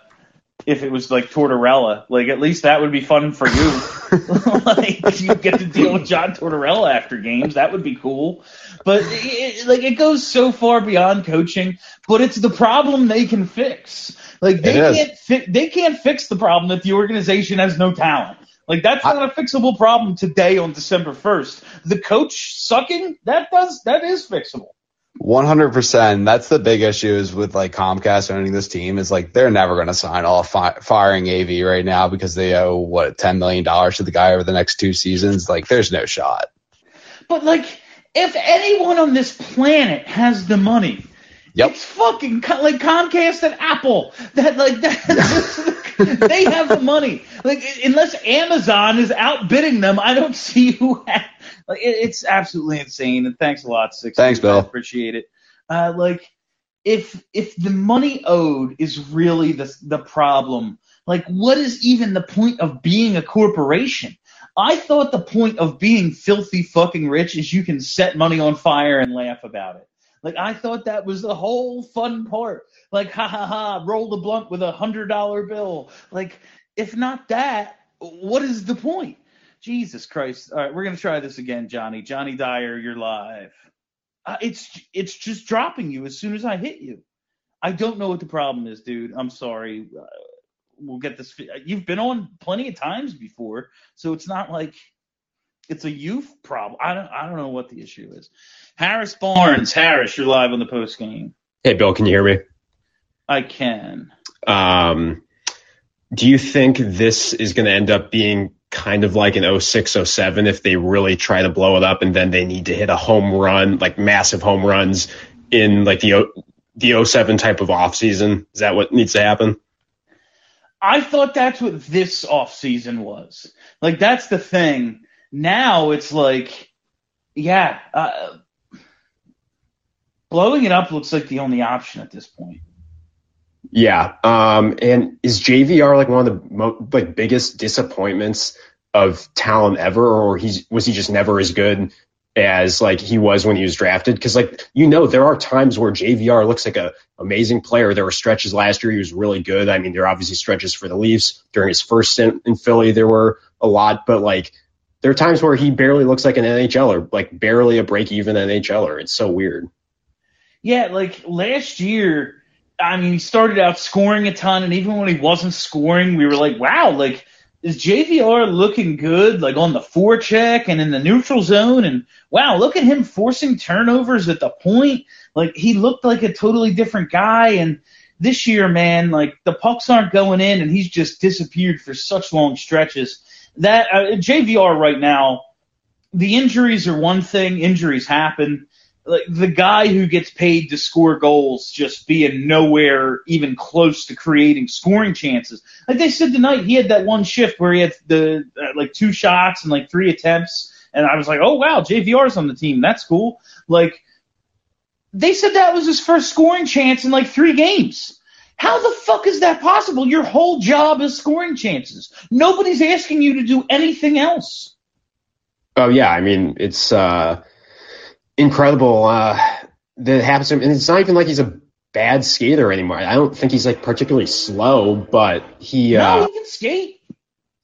if it was like Tortorella. Like at least that would be fun for you. like you get to deal with John Tortorella after games. That would be cool. But it, like it goes so far beyond coaching. But it's the problem they can fix. Like they can't fi- they can't fix the problem that the organization has no talent. Like that's not a fixable problem today on December first. The coach sucking that does that is fixable. One hundred percent. That's the big issue is with like Comcast owning this team is like they're never going to sign all fi- firing AV right now because they owe what ten million dollars to the guy over the next two seasons. Like there's no shot. But like, if anyone on this planet has the money, Yep. it's fucking like Comcast and Apple. That like that, they have the money. Like unless Amazon is outbidding them, I don't see who. Ha- like it, it's absolutely insane. And thanks a lot, Six. Thanks, Bill. I appreciate it. Uh, like if if the money owed is really the the problem, like what is even the point of being a corporation? I thought the point of being filthy fucking rich is you can set money on fire and laugh about it. Like I thought that was the whole fun part. Like ha ha ha, roll the blunt with a hundred dollar bill. Like if not that, what is the point? Jesus Christ! All right, we're gonna try this again, Johnny. Johnny Dyer, you're live. Uh, it's it's just dropping you as soon as I hit you. I don't know what the problem is, dude. I'm sorry. Uh, we'll get this. fi- You've been on plenty of times before, so it's not like it's a youth problem. I don't I don't know what the issue is. Harris Barnes, Harris, you're live on the post game. Hey, Bill, can you hear me? I can. Um, do you think this is going to end up being kind of like an 06, 07 if they really try to blow it up and then they need to hit a home run, like massive home runs in like the the 07 type of off season? Is that what needs to happen? I thought that's what this offseason was. Like that's the thing. Now it's like, yeah, uh, blowing it up looks like the only option at this point. Yeah. Um, and is JVR like one of the mo- like biggest disappointments of talent ever, or he's was he just never as good as like he was when he was drafted? Because like you know, there are times where JVR looks like a amazing player. There were stretches last year he was really good. I mean, there are obviously stretches for the Leafs during his first stint in Philly. There were a lot, but like there are times where he barely looks like an NHLer, like barely a break even NHLer. It's so weird. Yeah, like last year, I mean, he started out scoring a ton, and even when he wasn't scoring, we were like, wow, like, is JVR looking good, like on the forecheck and in the neutral zone? And wow, look at him forcing turnovers at the point. Like, he looked like a totally different guy. And this year, man, like, the pucks aren't going in, and he's just disappeared for such long stretches. That uh, JVR right now, the injuries are one thing, injuries happen like the guy who gets paid to score goals just being nowhere even close to creating scoring chances. Like they said tonight, he had that one shift where he had the uh, like two shots and like three attempts, and I was like, oh wow, JVR's on the team. That's cool. Like they said that was his first scoring chance in like three games. How the fuck is that possible? Your whole job is scoring chances. Nobody's asking you to do anything else. Oh yeah, I mean it's uh, incredible uh, that happens to him, and it's not even like he's a bad skater anymore. I don't think he's like particularly slow, but he No, uh, he can skate.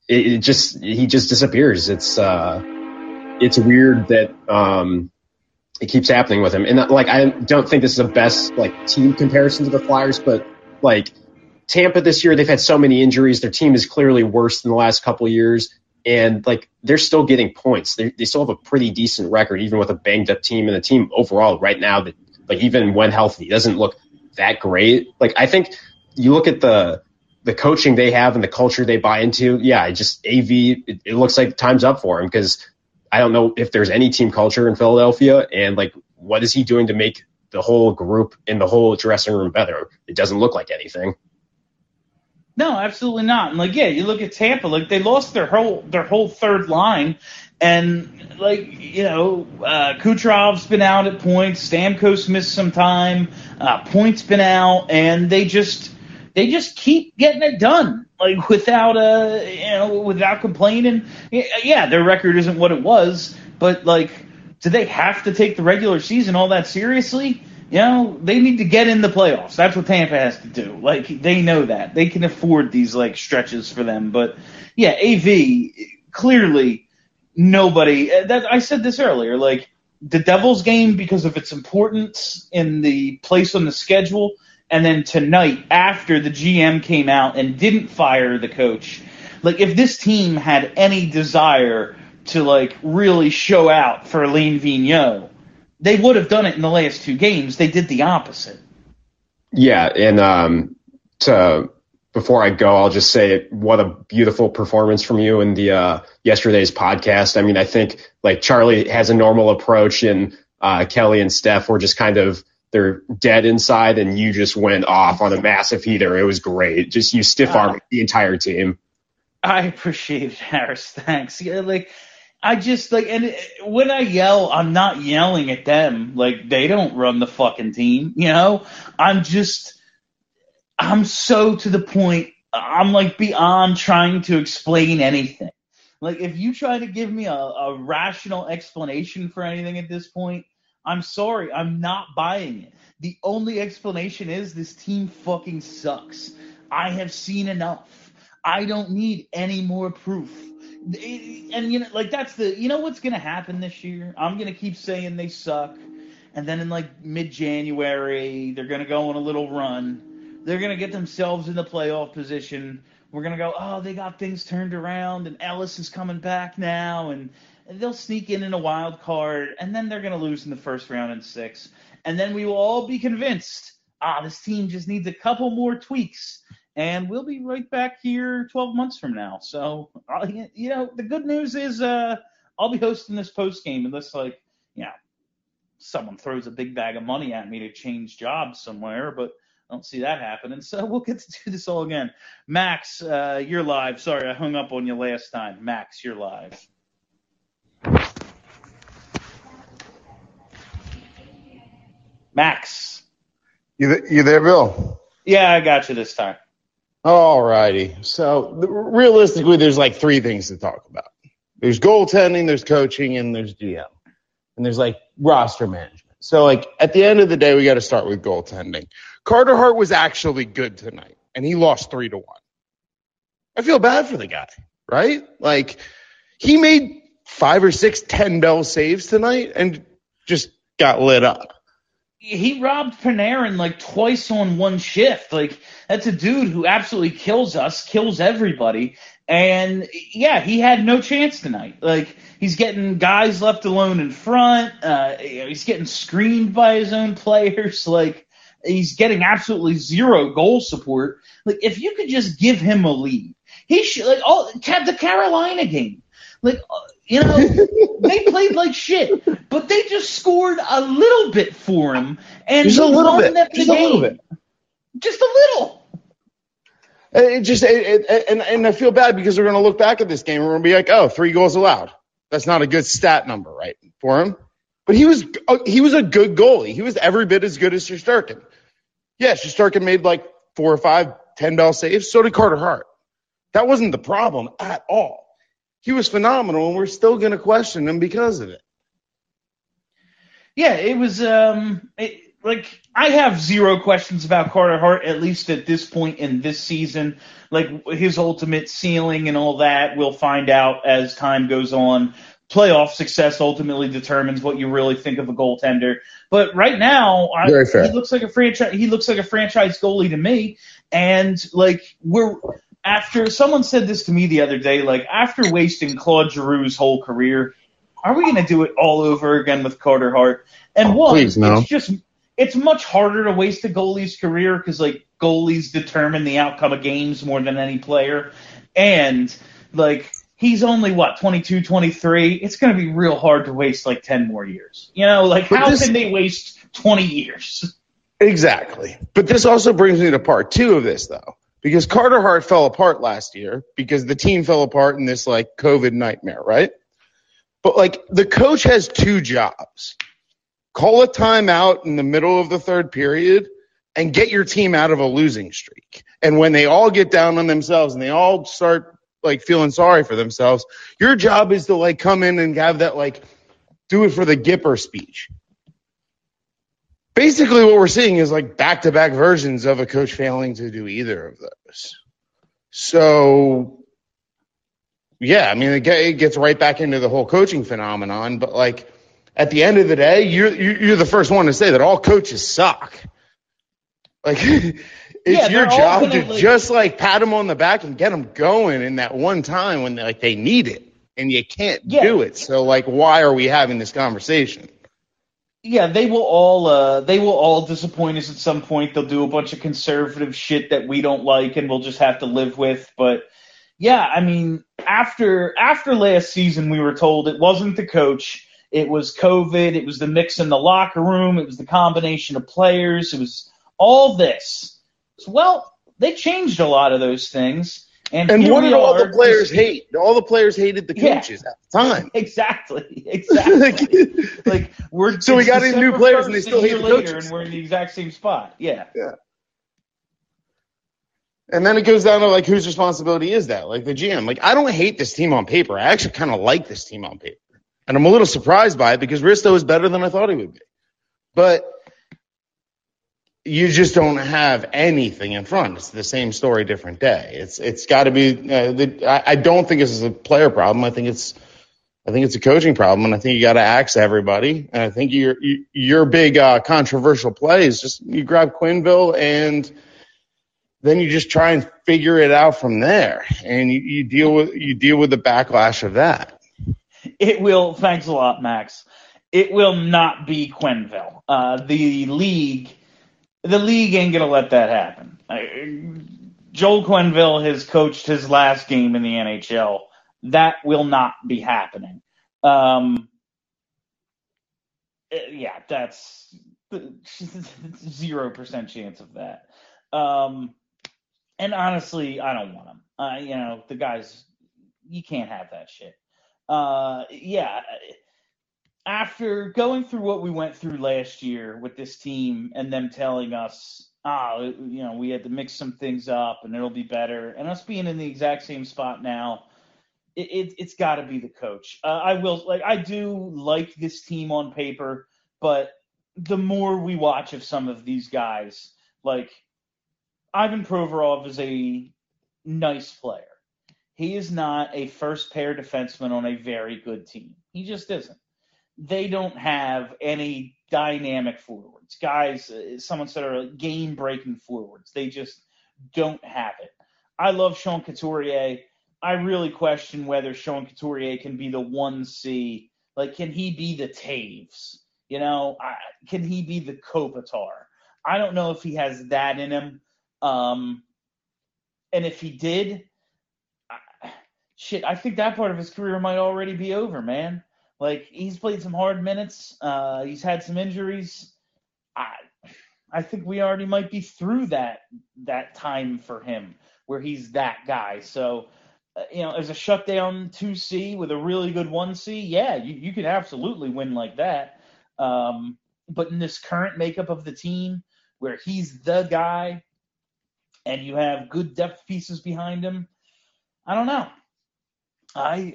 it, it just he just disappears. It's uh, it's weird that um, it keeps happening with him, and like I don't think this is the best like team comparison to the Flyers, but like Tampa this year, they've had so many injuries. Their team is clearly worse than the last couple of years. And like they're still getting points. They they still have a pretty decent record, even with a banged up team, and the team overall right now that like even when healthy doesn't look that great. Like I think you look at the the coaching they have and the culture they buy into. Yeah, it just AV. It, it looks like time's up for him because I don't know if there's any team culture in Philadelphia, and like what is he doing to make the whole group in the whole dressing room better? It doesn't look like anything. No, absolutely not. And like, yeah, you look at Tampa, like they lost their whole their whole third line, and like you know, uh, Kucherov's been out at points, Stamkos missed some time, uh, Point's been out, and they just they just keep getting it done, like without uh you know without complaining. Yeah, their record isn't what it was, but like, do they have to take the regular season all that seriously? You know, they need to get in the playoffs. That's what Tampa has to do. Like they know that they can afford these like stretches for them. But yeah, AV clearly nobody. uh, That I said this earlier. Like the Devils game because of its importance in the place on the schedule, and then tonight after the GM came out and didn't fire the coach. Like if this team had any desire to like really show out for Alain Vigneault, they would have done it in the last two games. They did the opposite. Yeah, and um, to before I go, I'll just say what a beautiful performance from you in the uh, yesterday's podcast. I mean, I think like Charlie has a normal approach, and uh, Kelly and Steph were just kind of they're dead inside, and you just went off on a massive heater. It was great. Just you stiff armed the entire team. I appreciate it, Harris. Thanks. Yeah, like I just like, and when I yell, I'm not yelling at them. Like they don't run the fucking team, you know. I'm just, I'm so to the point. I'm like beyond trying to explain anything. Like if you try to give me a, a rational explanation for anything at this point, I'm sorry, I'm not buying it. The only explanation is this team fucking sucks. I have seen enough. I don't need any more proof. And you know, like that's the you know what's gonna happen this year? I'm gonna keep saying they suck, and then in like mid January they're gonna go on a little run. They're gonna get themselves in the playoff position. We're gonna go, oh, they got things turned around, and Ellis is coming back now, and and they'll sneak in in a wild card, and then they're gonna lose in the first round in six, and then we will all be convinced, ah, this team just needs a couple more tweaks and we'll be right back here 12 months from now. So, uh, you know, the good news is uh, I'll be hosting this post game unless, like, you know, someone throws a big bag of money at me to change jobs somewhere, but I don't see that happening. So we'll get to do this all again. Max, uh, you're live. Sorry, I hung up on you last time. Max, you're live. Max. You, th- you there, Bill? Yeah, I got you this time. All righty. So realistically, there's like three things to talk about. There's goaltending, there's coaching, and there's GM, and there's like roster management. So like at the end of the day, we got to start with goaltending. Carter Hart was actually good tonight, and he lost three to one. I feel bad for the guy, right? Like he made five or six ten bell saves tonight and just got lit up. He robbed Panarin like twice on one shift. Like that's a dude who absolutely kills us, kills everybody. And yeah, he had no chance tonight. Like he's getting guys left alone in front. Uh, he's getting screened by his own players. Like he's getting absolutely zero goal support. Like if you could just give him a lead, he should like all the Carolina game. Like uh, you know, they played like shit, but they just scored a little bit for him, and Just a little bit. Just a little bit. Just a little. And It just it, it, and and I feel bad because we're gonna look back at this game and we're gonna be like, oh, three goals allowed. That's not a good stat number, right, for him. But he was uh, he was a good goalie. He was every bit as good as Shesterkin. Yeah, Shesterkin made like four or five ten bell saves. So did Carter Hart. That wasn't the problem at all. He was phenomenal, and we're still gonna question him because of it. Yeah, it was um it, like I have zero questions about Carter Hart at least at this point in this season. Like his ultimate ceiling and all that, we'll find out as time goes on. Playoff success ultimately determines what you really think of a goaltender. But right now, I, he looks like a franchise. He looks like a franchise goalie to me. And like we're after someone said this to me the other day, like after wasting Claude Giroux's whole career, are we going to do it all over again with Carter Hart? And oh, one, please, no. it's just it's much harder to waste a goalie's career because like goalies determine the outcome of games more than any player, and like he's only what 22, 23. It's going to be real hard to waste like 10 more years. You know, like But how this- can they waste 20 years? Exactly. But this also brings me to part two of this, though, because Carter Hart fell apart last year because the team fell apart in this like COVID nightmare, right? But like the coach has two jobs call a timeout in the middle of the third period and get your team out of a losing streak. And when they all get down on themselves and they all start like feeling sorry for themselves, your job is to like come in and have that like do it for the Gipper speech basically what we're seeing is like back to back versions of a coach failing to do either of those. So, yeah, I mean, it gets right back into the whole coaching phenomenon. But like at the end of the day, you're you're the first one to say that all coaches suck. Like it's Yeah, your job to like- just like pat them on the back and get them going in that one time when they, like they need it, and you can't Yeah. do it. So like, why are we having this conversation? Yeah, they will all uh, they will all disappoint us at some point. They'll do a bunch of conservative shit that we don't like, and we'll just have to live with. But yeah, I mean, after after last season, we were told it wasn't the coach, it was COVID, it was the mix in the locker room, it was the combination of players, it was all this. Well, they changed a lot of those things, and And what did all are, the players hate? All the players hated the Yeah. coaches at the time. Exactly, exactly. like we're So we got in new players and they still hate the later, coaches. and we're in the exact same spot. Yeah. Yeah. And then it goes down to like whose responsibility is that? Like the GM. Like I don't hate this team on paper. I actually kind of like this team on paper. And I'm a little surprised by it because Risto is better than I thought he would be. But you just don't have anything in front. It's the same story, different day. It's it's got to be. Uh, the, I, I don't think this is a player problem. I think it's I think it's a coaching problem, and I think you got to axe everybody. And I think your you- your big uh, controversial play is just you grab Quenville and then you just try and figure it out from there, and you, you deal with you deal with the backlash of that. It will. Thanks a lot, Max. It will not be Quenville. Uh, the league, the league ain't gonna let that happen. Uh, Joel Quenville has coached his last game in the NHL. That will not be happening. Um, uh, yeah, that's zero percent chance of that. Um, and honestly, I don't want him. Uh, you know, the guys, you can't have that shit. Uh, yeah, after going through what we went through last year with this team and them telling us, ah, you know, we had to mix some things up and it'll be better, and us being in the exact same spot now, it, it it's got to be the coach. Uh, I will like I do like this team on paper, but the more we watch of some of these guys, like Ivan Provorov is a nice player. He is not a first pair defenseman on a very good team. He just isn't. They don't have any dynamic forwards. Guys, uh, someone said are game breaking forwards. They just don't have it. I love Sean Couturier. I really question whether Sean Couturier can be the one C. Like, can he be the Toews? You know, I, can he be the Kopitar? I don't know if he has that in him. Um, and if he did, I, shit, I think that part of his career might already be over, man. Like he's played some hard minutes. Uh, he's had some injuries. I, I think we already might be through that that time for him where he's that guy. So, uh, you know, as a shutdown two C with a really good one C, yeah, you you can absolutely win like that. Um, but in this current makeup of the team, where he's the guy, and you have good depth pieces behind him, I don't know. I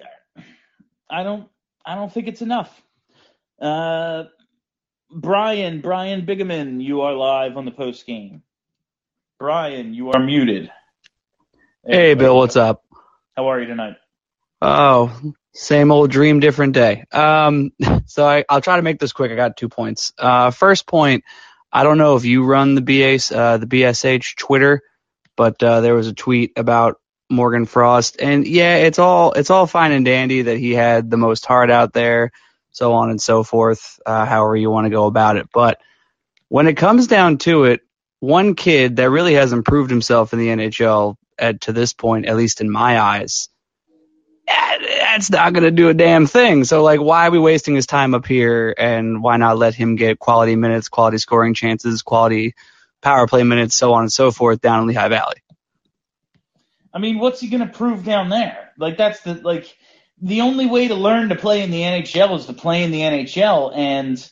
I don't I don't think it's enough. Uh, Brian Brian Bigaman, you are live on the post game. Brian, you are muted. Hey, Bill, what's up? How are you tonight? Oh, same old dream, different day. Um, so I, I'll try to make this quick. I got two points. Uh, first point, I don't know if you run the BS, uh, the BSH Twitter, but uh, there was a tweet about Morgan Frost. And yeah, it's all it's all fine and dandy that he had the most heart out there, so on and so forth. Uh, however you want to go about it, but when it comes down to it, one kid that really has improved himself in the NHL at, to this point, at least in my eyes, that's not going to do a damn thing. So, like, why are we wasting his time up here? And why not let him get quality minutes, quality scoring chances, quality power play minutes, so on and so forth down in Lehigh Valley? I mean, what's he going to prove down there? Like that's the like the only way to learn to play in the NHL is to play in the NHL, and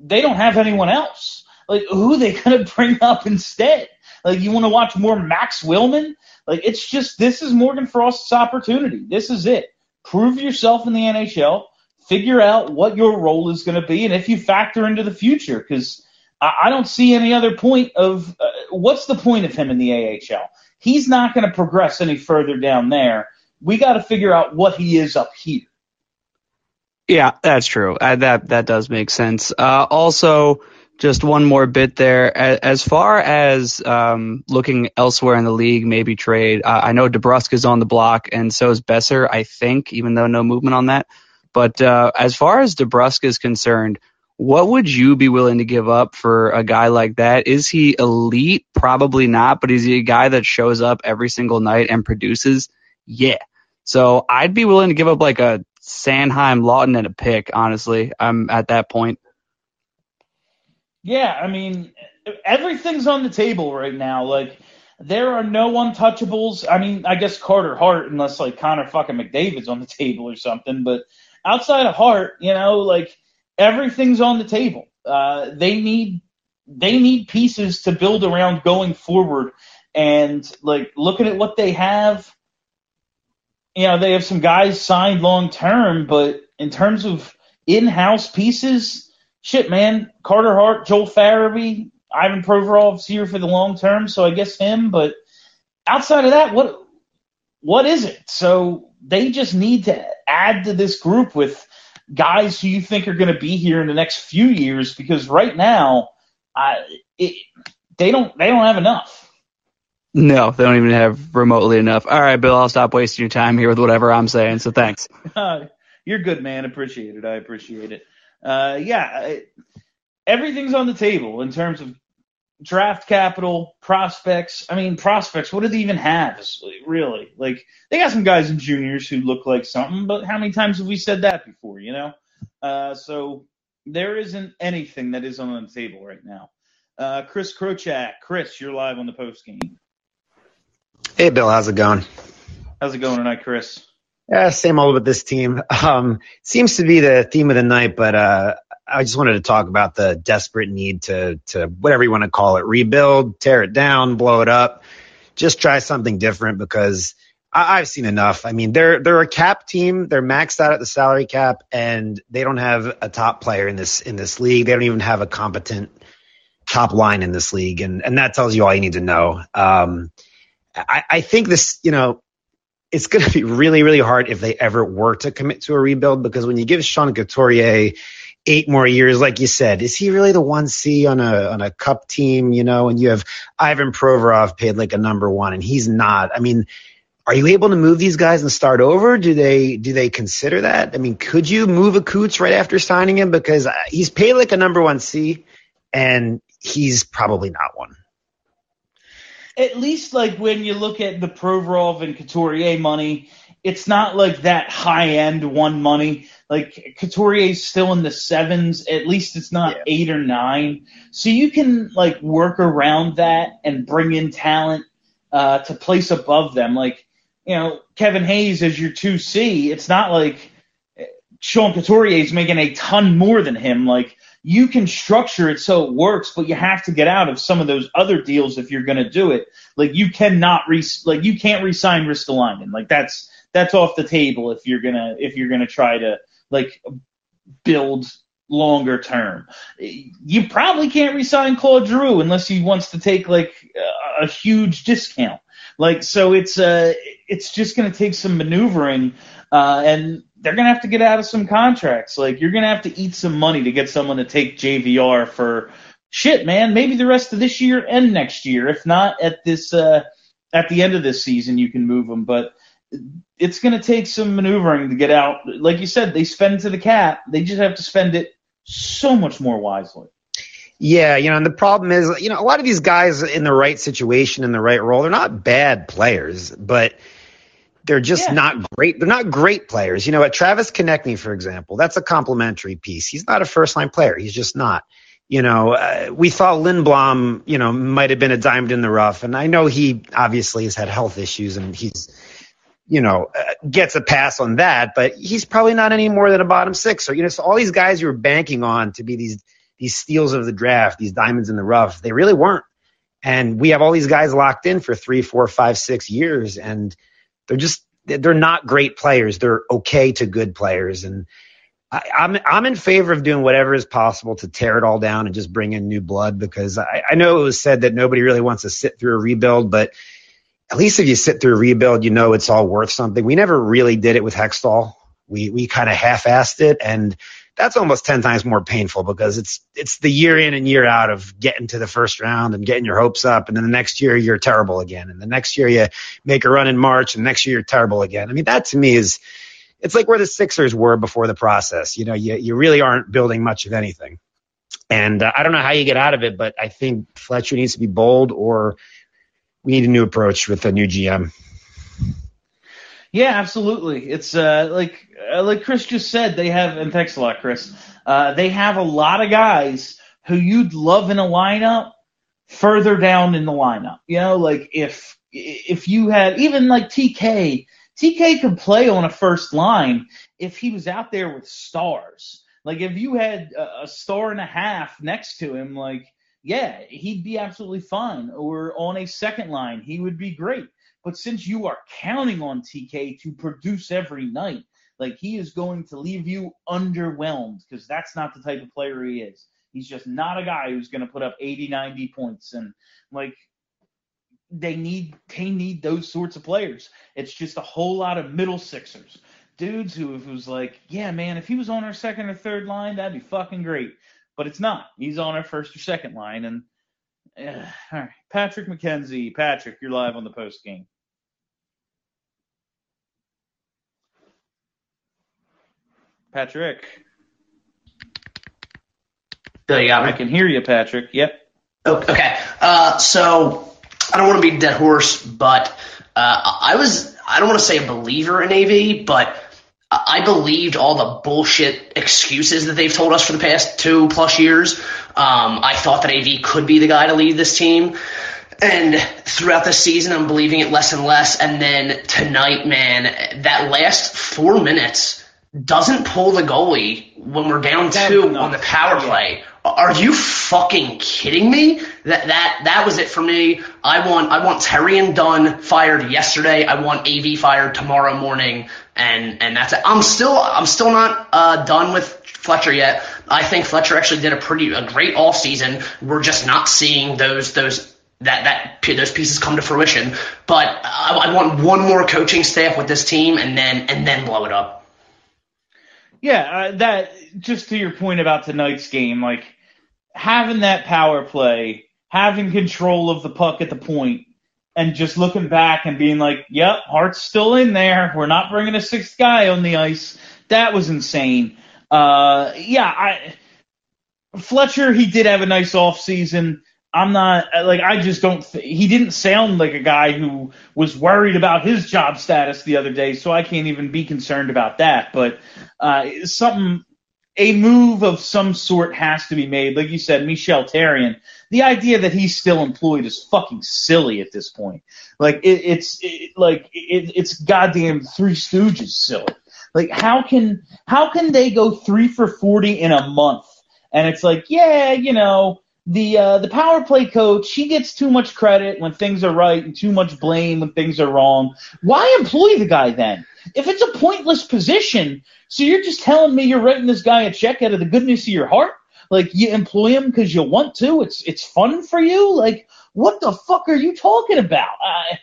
they don't have anyone else. Like who they going to bring up instead? Like you want to watch more Max Willman? Like it's just this is Morgan Frost's opportunity. This is it. Prove yourself in the NHL. Figure out what your role is going to be, and if you factor into the future, because I, I don't see any other point of uh, what's the point of him in the AHL. He's not going to progress any further down there. We got to figure out what he is up here. Yeah, that's true. Uh, that that does make sense. Uh, also, just one more bit there. A- As far as um, looking elsewhere in the league, maybe trade. Uh, I know DeBrusk is on the block, and so is Besser. I think, even though no movement on that. But uh, as far as DeBrusk is concerned, what would you be willing to give up for a guy like that? Is he elite? Probably not. But is he a guy that shows up every single night and produces? Yeah. So I'd be willing to give up like a Sanheim, Laughton, and a pick. Honestly, I'm at that point. Yeah, I mean, everything's on the table right now. Like, there are no untouchables. I mean, I guess Carter Hart, unless like Connor fucking McDavid's on the table or something. But outside of Hart, you know, like everything's on the table. Uh, they need they need pieces to build around going forward. And like looking at what they have, you know, they have some guys signed long term, but in terms of in-house pieces, shit, man, Carter Hart, Joel Farabee, Ivan Provorov's here for the long term, so I guess him. But outside of that, what what is it? So they just need to add to this group with guys who you think are going to be here in the next few years, because right now, I it, they don't they don't have enough. No, they don't even have remotely enough. All right, Bill, I'll stop wasting your time here with whatever I'm saying. So thanks. You're good, man. Appreciate it. I appreciate it. Uh, yeah, I- everything's on the table in terms of draft capital, prospects. I mean, prospects. What do they even have? Really? Like they got some guys in juniors who look like something, but how many times have we said that before? You know. Uh, so there isn't anything that is on the table right now. Uh, Chris Krochak, Chris, you're live on the post game. Hey, Bill, how's it going? How's it going tonight, Chris? Yeah, same old with this team. Um, seems to be the theme of the night, but uh, I just wanted to talk about the desperate need to, to whatever you want to call it, rebuild, tear it down, blow it up, just try something different because I, I've seen enough. I mean, they're they're a cap team. They're maxed out at the salary cap, and they don't have a top player in this in this league. They don't even have a competent top line in this league, and and that tells you all you need to know. Um, I, I think this, you know, it's going to be really, really hard if they ever were to commit to a rebuild because when you give Sean Couturier eight more years, like you said, is he really the one C on a on a cup team? You know, and you have Ivan Provorov paid like a number one, and he's not. I mean, are you able to move these guys and start over? Do they do they consider that? I mean, could you move a Coots right after signing him because uh, he's paid like a number one C, and he's probably not one. at least like when you look at the Provorov and Couturier money, it's not like that high end one money. Like Couturier's still in the sevens. At least it's not eight or nine. So you can like work around that and bring in talent uh, to place above them. Like you know Kevin Hayes is your two C. It's not like Sean Couturier is making a ton more than him. Like you can structure it so it works, but you have to get out of some of those other deals if you're going to do it. Like you cannot re like you can't resign Ristolainen. Like that's that's off the table if you're gonna if you're gonna try to like build longer term. You probably can't re-sign Claude Giroux unless he wants to take like a, a huge discount. Like so, it's uh it's just gonna take some maneuvering, uh, and they're gonna have to get out of some contracts. Like you're gonna have to eat some money to get someone to take JVR for shit, man. Maybe the rest of this year and next year, if not at this uh at the end of this season you can move them, but it's going to take some maneuvering to get out. Like you said, they spend to the cap. They just have to spend it so much more wisely. Yeah, you know, and the problem is, you know, a lot of these guys in the right situation, in the right role, they're not bad players, but they're just not great. They're not great players. You know, at Travis Konecny, for example, that's a complimentary piece. He's not a first line player. He's just not. You know, uh, we thought Lindblom, you know, might have been a diamond in the rough, and I know he obviously has had health issues, and he's, you know, uh, gets a pass on that, but he's probably not any more than a bottom six. Or you know, so all these guys you were banking on to be these these steals of the draft, these diamonds in the rough, they really weren't. And we have all these guys locked in for three, four, five, six years, and they're just they're not great players. They're okay to good players, and I, I'm I'm in favor of doing whatever is possible to tear it all down and just bring in new blood because I, I know it was said that nobody really wants to sit through a rebuild, but at least if you sit through rebuild, you know it's all worth something. We never really did it with Hextall. We we kind of half-assed it, and that's almost ten times more painful because it's it's the year in and year out of getting to the first round and getting your hopes up, and then the next year you're terrible again, and the next year you make a run in March, and next year you're terrible again. I mean, that to me is it's like where the Sixers were before the process. You know, you you really aren't building much of anything, and uh, I don't know how you get out of it, but I think Fletcher needs to be bold, or we need a new approach with a new GM. Yeah, absolutely. It's uh, like uh, like Chris just said. They have and thanks a lot, Chris. Uh, they have a lot of guys who you'd love in a lineup further down in the lineup. You know, like if if you had even like TK, TK could play on a first line if he was out there with stars. Like if you had a, a star and a half next to him, like yeah, he'd be absolutely fine. Or on a second line, he would be great. But since you are counting on TK to produce every night, like he is going to leave you underwhelmed because that's not the type of player he is. He's just not a guy who's going to put up 80, 90 points. And like they need they need those sorts of players. It's just a whole lot of middle sixers. Dudes who who's like, yeah, man, if he was on our second or third line, that'd be fucking great. But it's not. He's on our first or second line. And uh, all right, Patrick McKenzie, Patrick, you're live on the post game. Patrick. Bill, you got me? I can hear you, Patrick. Yep. Okay. Uh, so I don't want to be dead horse, but uh, I was I don't want to say a believer in AV, but I believed all the bullshit excuses that they've told us for the past two plus years. Um, I thought that AV could be the guy to lead this team. And throughout the season, I'm believing it less and less. And then tonight, man, that last four minutes doesn't pull the goalie when we're down two on the power play. Are you fucking kidding me? That that that was it for me. I want I want Terry and Dunn fired yesterday. I want AV fired tomorrow morning, and and that's it. I'm still I'm still not uh, done with Fletcher yet. I think Fletcher actually did a pretty a great off season. We're just not seeing those those that that those pieces come to fruition. But I, I want one more coaching staff with this team, and then and then blow it up. Yeah, uh, that just to your point about tonight's game, like having that power play, having control of the puck at the point, and just looking back and being like, "Yep, Hart's still in there. We're not bringing a sixth guy on the ice." That was insane. Uh, yeah, I Fletcher, he did have a nice off season. I'm not like I just don't. Th- he didn't sound like a guy who was worried about his job status the other day, so I can't even be concerned about that. But uh, something, a move of some sort has to be made. Like you said, Michel Therrien. The idea that he's still employed is fucking silly at this point. Like it, it's it, like it, it's goddamn Three Stooges silly. Like how can how can they go three for forty in a month? And it's like, yeah, you know the uh, the power play coach he gets too much credit when things are right and too much blame when things are wrong. Why employ the guy then? If it's a pointless position, so you're just telling me you're writing this guy a check out of the goodness of your heart? Like you employ him because you want to? It's it's fun for you? Like what the fuck are you talking about? Uh,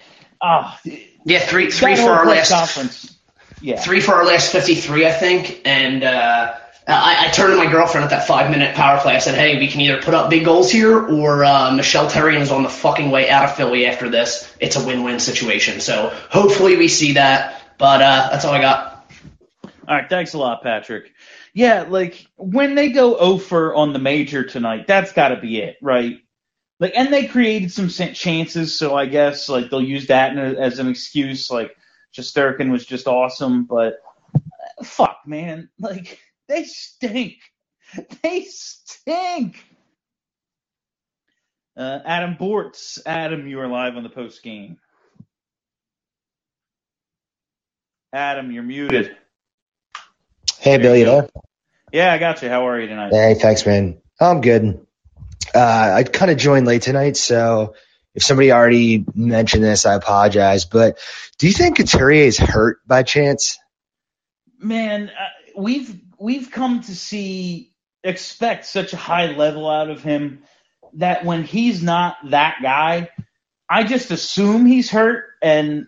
uh, yeah, three three for our last conference. Yeah, three for our last fifty three, I think, and. uh I, I turned to my girlfriend at that five minute power play. I said, "Hey, we can either put up big goals here, or uh, Michel Therrien is on the fucking way out of Philly after this. It's a win-win situation. So hopefully we see that. But uh, that's all I got. All right, thanks a lot, Patrick. Yeah, like when they go over on the major tonight, that's got to be it, right? Like, and they created some chances, so I guess like they'll use that as an excuse. Like, Shesterkin was just awesome, but uh, fuck, man, like they stink. They stink. Uh, Adam Bortz, Adam, you are live on the post game. Adam, you're muted. Hey, Bill, you there? Yeah, I got you. How are you tonight? Hey, thanks, man. I'm good. Uh, I kind of joined late tonight, so if somebody already mentioned this, I apologize. But do you think Couturier is hurt by chance? Man, uh, we've we've come to see expect such a high level out of him that when he's not that guy, I just assume he's hurt and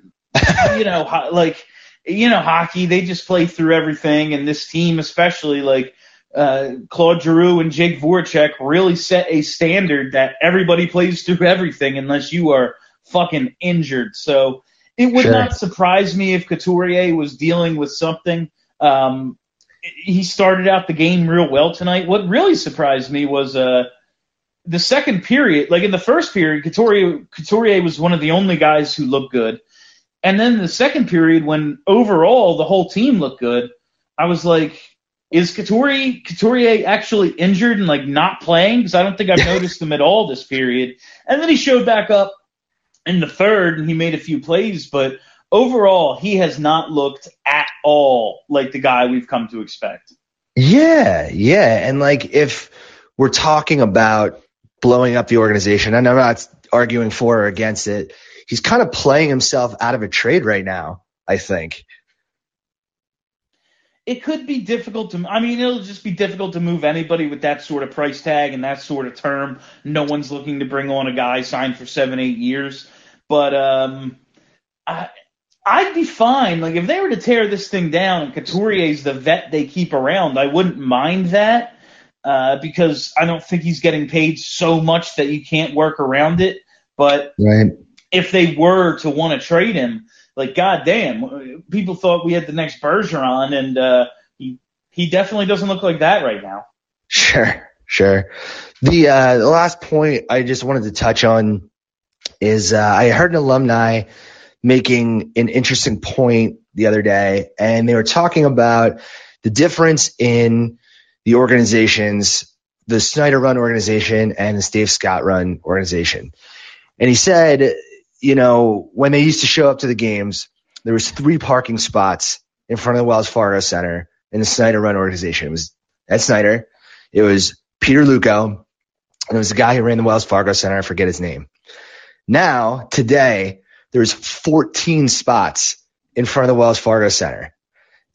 you know ho- like you know hockey they just play through everything and this team especially like uh, Claude Giroux and Jake Voracek really set a standard that everybody plays through everything unless you are fucking injured. So it would Sure. not surprise me if Couturier was dealing with something. Um, he started out the game real well tonight. What really surprised me was uh, the second period. Like in the first period, Couturier, Couturier was one of the only guys who looked good. And then the second period, when overall the whole team looked good, I was like, is Couturier, Couturier actually injured and like not playing? Because I don't think I've noticed him at all this period. And then he showed back up in the third and he made a few plays, but overall he has not looked at all like the guy we've come to expect. Yeah, yeah. And like if we're talking about blowing up the organization, and I'm not arguing for or against it, he's kind of playing himself out of a trade right now, I think. It could be difficult to. I mean, it'll just be difficult to move anybody with that sort of price tag and that sort of term. No one's looking to bring on a guy signed for seven, eight years. But um, I, I'd be fine. Like if they were to tear this thing down and Couturier's the vet they keep around, I wouldn't mind that uh, because I don't think he's getting paid so much that you can't work around it. But Right. if they were to want to trade him, like goddamn, people thought we had the next Bergeron, and uh, he he definitely doesn't look like that right now. Sure, sure. The uh, the last point I just wanted to touch on is uh, I heard an alumni making an interesting point the other day, and they were talking about the difference in the organizations, the Snider run organization and the Steve Scott run organization. And he said, you know, when they used to show up to the games, there was three parking spots in front of the Wells Fargo Center in the Snider run organization. It was Ed Snider, it was Peter Luukko, and it was the guy who ran the Wells Fargo Center. I forget his name. Now, today, there's 14 spots in front of the Wells Fargo Center.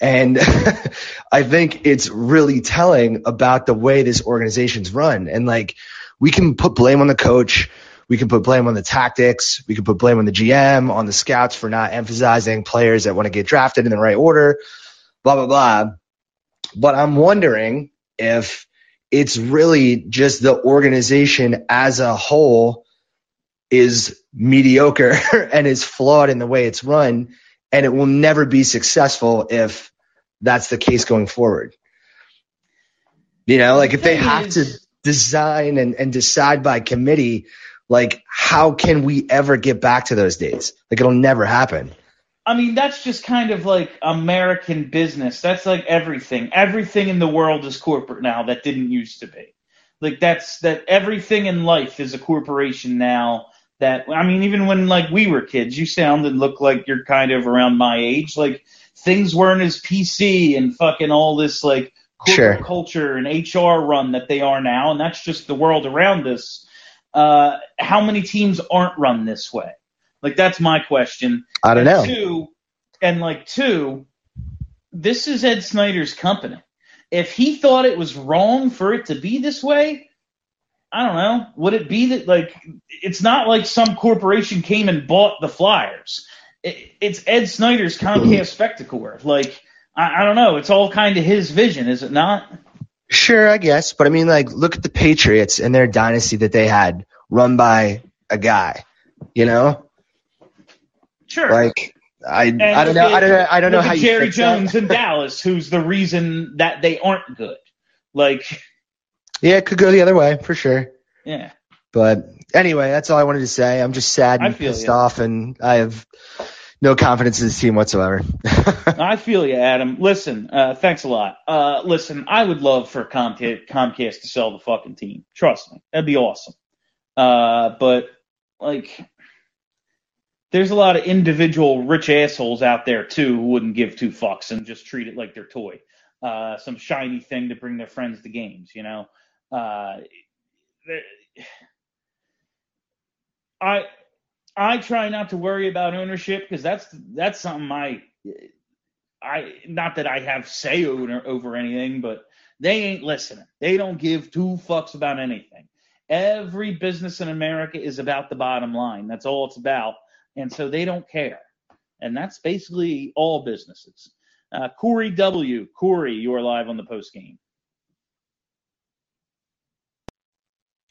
And I think it's really telling about the way this organization's run. And like, we can put blame on the coach. We can put blame on the tactics. We can put blame on the GM, on the scouts for not emphasizing players that want to get drafted in the right order, blah, blah, blah. But I'm wondering if it's really just the organization as a whole is mediocre and is flawed in the way it's run, and it will never be successful if that's the case going forward. You know, like if they have to design and, and decide by committee, like how can we ever get back to those days? Like it'll never happen. I mean, that's just kind of like American business. That's like everything. Everything in the world is corporate now that didn't used to be. Like that's that everything in life is a corporation now. That I mean, even when like we were kids, you sound and look like you're kind of around my age. Like things weren't as PC and fucking all this like corporate Sure. culture and HR run that they are now, and that's just the world around us. Uh, how many teams aren't run this way? Like that's my question. I don't And know. Two, and like two, this is Ed Snider's company. If he thought it was wrong for it to be this way, I don't know. Would it be that like it's not like some corporation came and bought the Flyers? It, it's Ed Snider's Comcast mm-hmm. Spectacor. Like I, I don't know. It's all kind of his vision, is it not? Sure, I guess, but I mean, like, look at the Patriots and their dynasty that they had, run by a guy. You know, Sure. like I, And I don't know, I don't know, I don't know how you Jerry fix that. Jones in Dallas, who's the reason that they aren't good. Like, Yeah, it could go the other way for sure. yeah. But anyway, that's all I wanted to say. I'm just sad and pissed you. off, and I have no confidence in this team whatsoever. I feel you, Adam. Listen, uh, thanks a lot. Uh, listen, I would love for Comcast, Comcast to sell the fucking team. Trust me, that'd be awesome. Uh, but like, there's a lot of individual rich assholes out there too who wouldn't give two fucks and just treat it like their toy, uh, some shiny thing to bring their friends to games. You know, uh, I I try not to worry about ownership because that's that's something I I not that I have say over, over anything, but they ain't listening. They don't give two fucks about anything. Every business in America is about the bottom line. That's all it's about, and so they don't care. And that's basically all businesses. Uh, Corey W. Corey, you are live on the post game.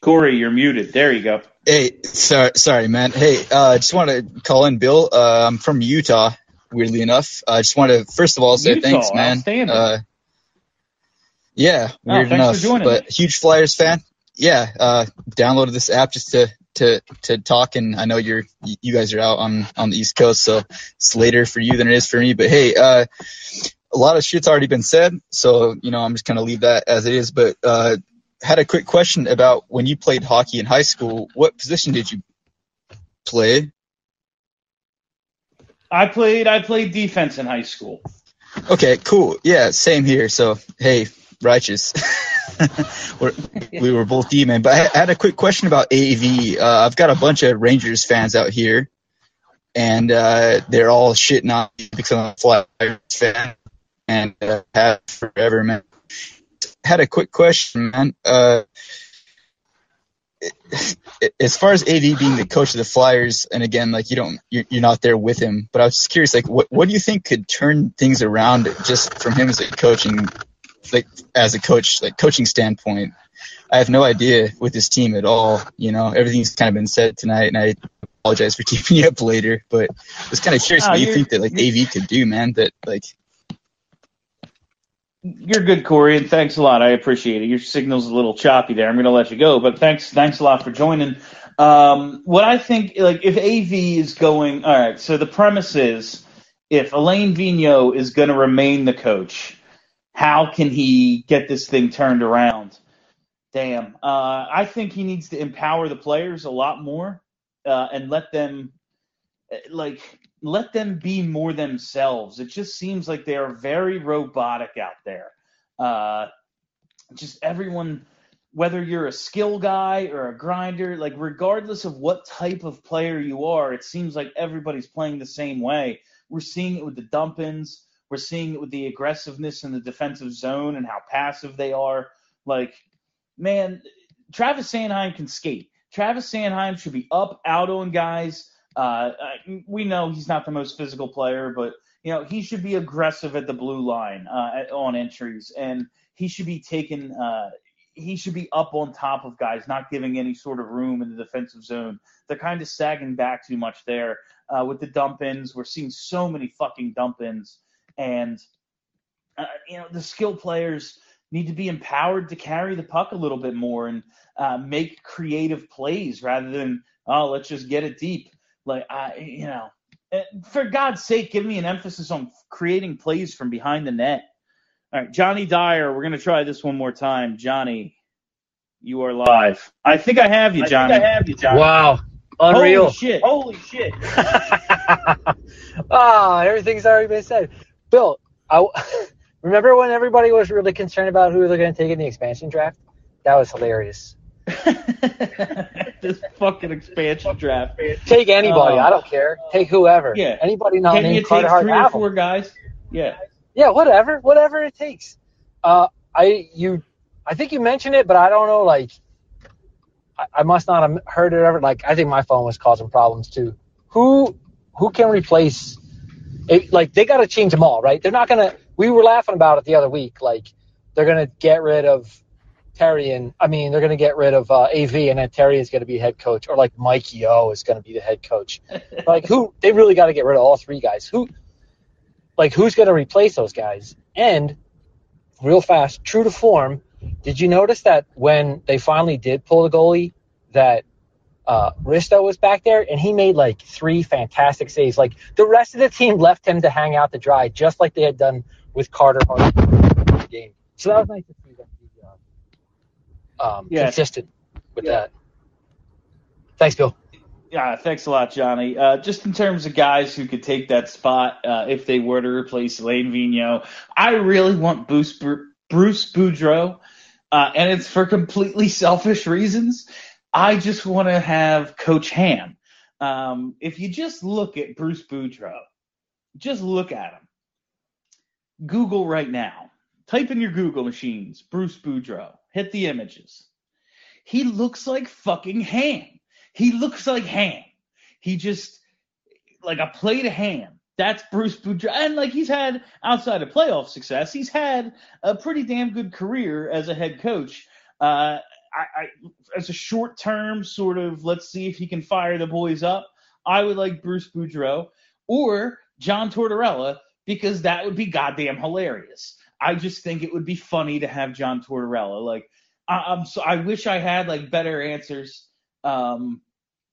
Corey, you're muted. There you go. Hey, sorry, sorry, man. Hey, uh, just want to call in, Bill. Uh, I'm from Utah. Weirdly enough, I just want to first of all say Utah, thanks, man. Uh, yeah, Oh, weird thanks for enough, joining but huge Flyers fan. Yeah, uh, downloaded this app just to to to talk, and I know you're you guys are out on on the East Coast, so it's later for you than it is for me. But hey, uh, a lot of shit's already been said, so you know I'm just gonna leave that as it is. But uh, had a quick question about when you played hockey in high school. What position did you play? I played I played defense in high school. Okay, cool. Yeah, same here. So hey, righteous. we're, we were both D men. But I I had a quick question about AV. Uh, I've got a bunch of Rangers fans out here, and uh, they're all shitting on me because I'm a Flyers fan and uh, have forever, man. Had a quick question, man. Uh, as far as AV being the coach of the Flyers, and again, like you don't, you're, you're not there with him, but I was just curious, like, what what do you think could turn things around just from him as a coaching, like as a coach, like coaching standpoint? I have no idea with this team at all. You know, everything's kind of been said tonight, and I apologize for keeping you up later, but I was kind of curious Ah, what you think that like AV could do, man. That like, You're good, Corey, and thanks a lot. I appreciate it. Your signal's a little choppy there. I'm going to let you go, but thanks, thanks a lot for joining. Um, what I think, like, if AV is going, all right. So the premise is, if Alain Vigneault is going to remain the coach, how can he get this thing turned around? Damn. Uh, I think he needs to empower the players a lot more uh, and let them, like, let them be more themselves. It just seems like they are very robotic out there. Uh, just everyone, whether you're a skill guy or a grinder, like regardless of what type of player you are, it seems like everybody's playing the same way. We're seeing it with the dump ins. We're seeing it with the aggressiveness in the defensive zone and how passive they are. Like, man, Travis Sanheim can skate. Travis Sanheim should be up, out on guys. Uh, we know he's not the most physical player, but you know he should be aggressive at the blue line uh, on entries, and he should be taken. Uh, he should be up on top of guys, not giving any sort of room in the defensive zone. They're kind of sagging back too much there uh, with the dump ins. We're seeing so many fucking dump ins, and uh, you know the skill players need to be empowered to carry the puck a little bit more and uh, make creative plays rather than oh let's just get it deep. Like I, you know, eh, for God's sake, give me an emphasis on creating plays from behind the net. All right, Johnny Dyer, we're gonna try this one more time. Johnny, you are live. I think I have you, Johnny. I have you, Johnny. Wow. Unreal. Holy shit! Holy shit! ah, everything's already been said. Bill, I, remember when everybody was really concerned about who they're going to take in the expansion draft? That was hilarious. this fucking expansion draft. Take anybody. Oh. I don't care. Take whoever. Yeah. Anybody Can nominated you take Carter Hart three or four guys? Yeah. Yeah, whatever, whatever it takes. Uh, I you, I think you mentioned it, but I don't know. Like, I, I must not have heard it ever. Like, I think my phone was causing problems too. Who who can replace? It, like, they got to change them all, right? They're not gonna. We were laughing about it the other week. Like, they're going to get rid of Therrien and I mean they're going to get rid of uh, AV and then Therrien is going to be head coach or like Mike Yeo is going to be the head coach. like who they really got to get rid of all three guys. Who like who's going to replace those guys? And real fast, true to form, did you notice that when they finally did pull the goalie that uh, Risto was back there and he made like three fantastic saves. Like the rest of the team left him to hang out to dry, just like they had done with Carter Hart game. So that was nice to see them um, Yeah. consistent with that. Thanks, Bill. Yeah, thanks a lot, Johnny. Uh, just in terms of guys who could take that spot uh, if they were to replace Alain Vigneault, I really want Bruce, Bruce Boudreau, uh, and it's for completely selfish reasons. I just want to have Coach Ham. Um, if you just look at Bruce Boudreau, just look at him. Google right now. Type in your Google machines, Bruce Boudreau. Hit the images. He looks like fucking ham. He looks like ham. He just like a plate of ham. That's Bruce Boudreau, and like he's had outside of playoff success, he's had a pretty damn good career as a head coach. Uh, I, I, as a short term sort of, let's see if he can fire the boys up. I would like Bruce Boudreau or John Tortorella because that would be goddamn hilarious. I just think it would be funny to have John Tortorella. Like, I, I'm so I wish I had like better answers. Um,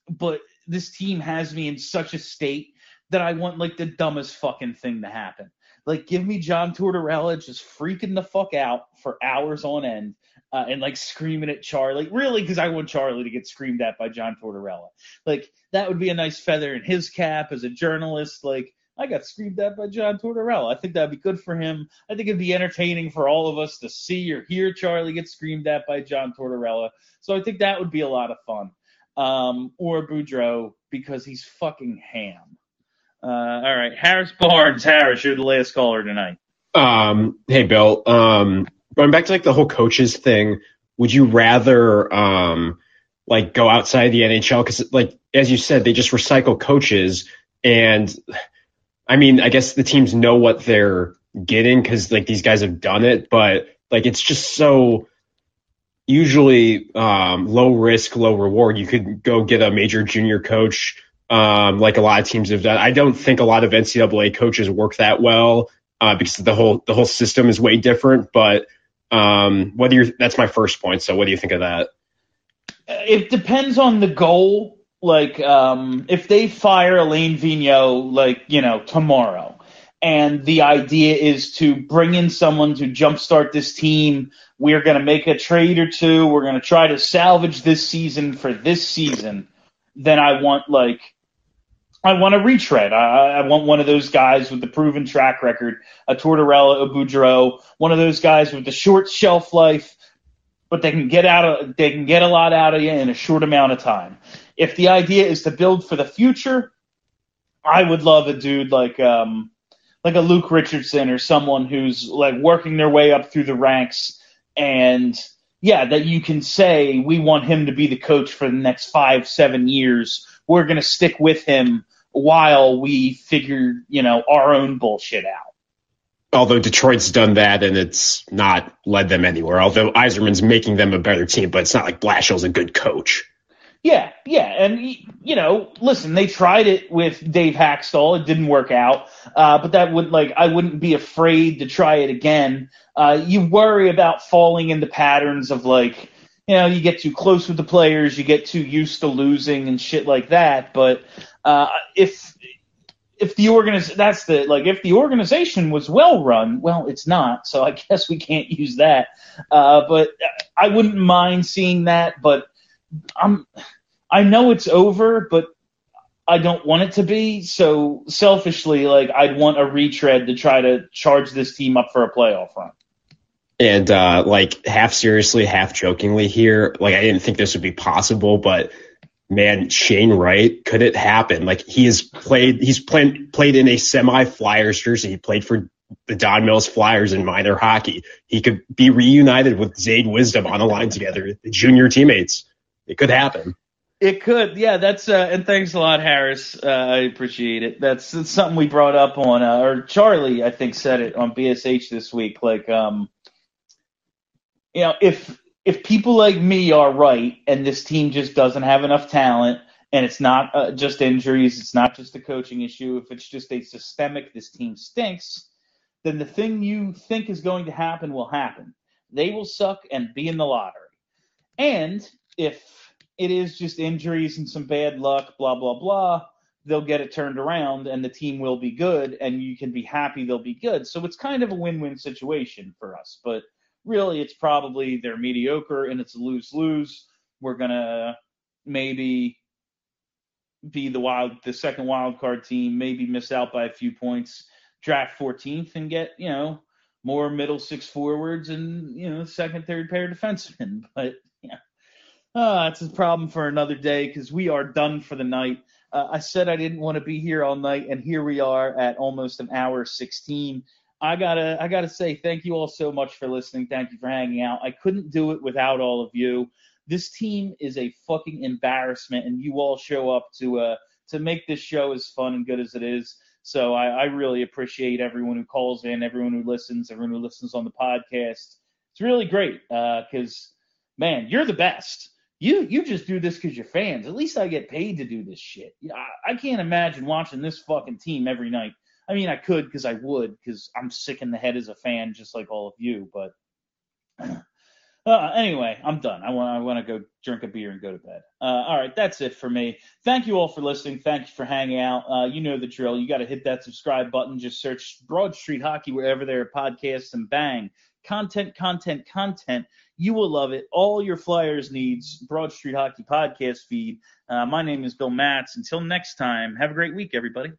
but this team has me in such a state that I want like the dumbest fucking thing to happen. Like, give me John Tortorella just freaking the fuck out for hours on end. Uh, and like screaming at Charlie, really, because I want Charlie to get screamed at by John Tortorella. Like that would be a nice feather in his cap as a journalist. Like I got screamed at by John Tortorella. I think that'd be good for him. I think it'd be entertaining for all of us to see or hear Charlie get screamed at by John Tortorella. So I think that would be a lot of fun. Um, or Boudreau because he's fucking ham. Uh, all right, Harris Barnes. Harris, you're the last caller tonight. Um, hey Bill. Um, going back to like the whole coaches thing, would you rather um like go outside the NHL? Because like as you said, they just recycle coaches, and I mean, I guess the teams know what they're getting because like these guys have done it, but like it's just so usually um, low risk, low reward. You could go get a major junior coach, um, like a lot of teams have done. I don't think a lot of NCAA coaches work that well uh, because the whole the whole system is way different. But um, whether you're that's my first point. So what do you think of that? it depends on the goal. Like, um, if they fire Alain Vigneault, like, you know, tomorrow, and the idea is to bring in someone to jumpstart this team, we're going to make a trade or two, we're going to try to salvage this season for this season, then I want, like, I want a retread. I, I want one of those guys with the proven track record, a Tortorella, a Boudreau, one of those guys with the short shelf life, but they can get out of they can get a lot out of you in a short amount of time. If the idea is to build for the future, I would love a dude like um like a Luke Richardson or someone who's like working their way up through the ranks and yeah, that you can say we want him to be the coach for the next five, seven years. We're gonna stick with him while we figure, you know, our own bullshit out. Although Detroit's done that and it's not led them anywhere. Although Yzerman's making them a better team, but it's not like Blashill's a good coach. Yeah, yeah, and you know, listen, they tried it with Dave Hakstol, it didn't work out, uh, but that would like I wouldn't be afraid to try it again. Uh, you worry about falling into patterns of like, you know, you get too close with the players, you get too used to losing and shit like that. But uh, if if the organiz that's the like if the organization was well run, well, it's not, so I guess we can't use that. Uh, but I wouldn't mind seeing that, but I'm I know it's over, but I don't want it to be. So selfishly, like I'd want a retread to try to charge this team up for a playoff run. And uh, like half seriously, half jokingly here, like I didn't think this would be possible, but man, Shane Wright, could it happen? Like he has played, he's played played in a semi Flyers jersey. He played for the Don Mills Flyers in minor hockey. He could be reunited with Zayd Wisdom on the line together, the junior teammates. It could happen. It could, yeah. That's uh, and thanks a lot, Harris. Uh, I appreciate it. That's, that's something we brought up on, uh, or Charlie, I think, said it on BSH this week. Like, um, you know, if if people like me are right and this team just doesn't have enough talent and it's not uh, just injuries, it's not just a coaching issue, if it's just a systemic, this team stinks, then the thing you think is going to happen will happen. They will suck and be in the lottery. And if it is just injuries and some bad luck, blah, blah, blah, they'll get it turned around and the team will be good and you can be happy they'll be good. So it's kind of a win win situation for us. But really, it's probably they're mediocre and it's a lose lose. We're going to maybe be the wild, the second wild card team, maybe miss out by a few points, draft 14th and get, you know, more middle six forwards and, you know, second, third pair defensemen. But, uh, that's a problem for another day because we are done for the night. Uh, I said I didn't want to be here all night, and here we are at almost an hour 16. I gotta, I gotta say thank you all so much for listening. Thank you for hanging out. I couldn't do it without all of you. This team is a fucking embarrassment, and you all show up to uh to make this show as fun and good as it is. So I, I really appreciate everyone who calls in, everyone who listens, everyone who listens on the podcast. It's really great because, uh, man, you're the best. You you just do this because you're fans. At least I get paid to do this shit. I, I can't imagine watching this fucking team every night. I mean, I could because I would because I'm sick in the head as a fan, just like all of you. But uh, anyway, I'm done. I want I want to go drink a beer and go to bed. Uh, all right, that's it for me. Thank you all for listening. Thank you for hanging out. Uh, you know the drill. You got to hit that subscribe button. Just search Broad Street Hockey wherever there are podcasts, and bang, content, content, content. You will love it. All your Flyers needs Broad Street Hockey podcast feed. Uh, my name is Bill Matz. Until next time, have a great week, everybody.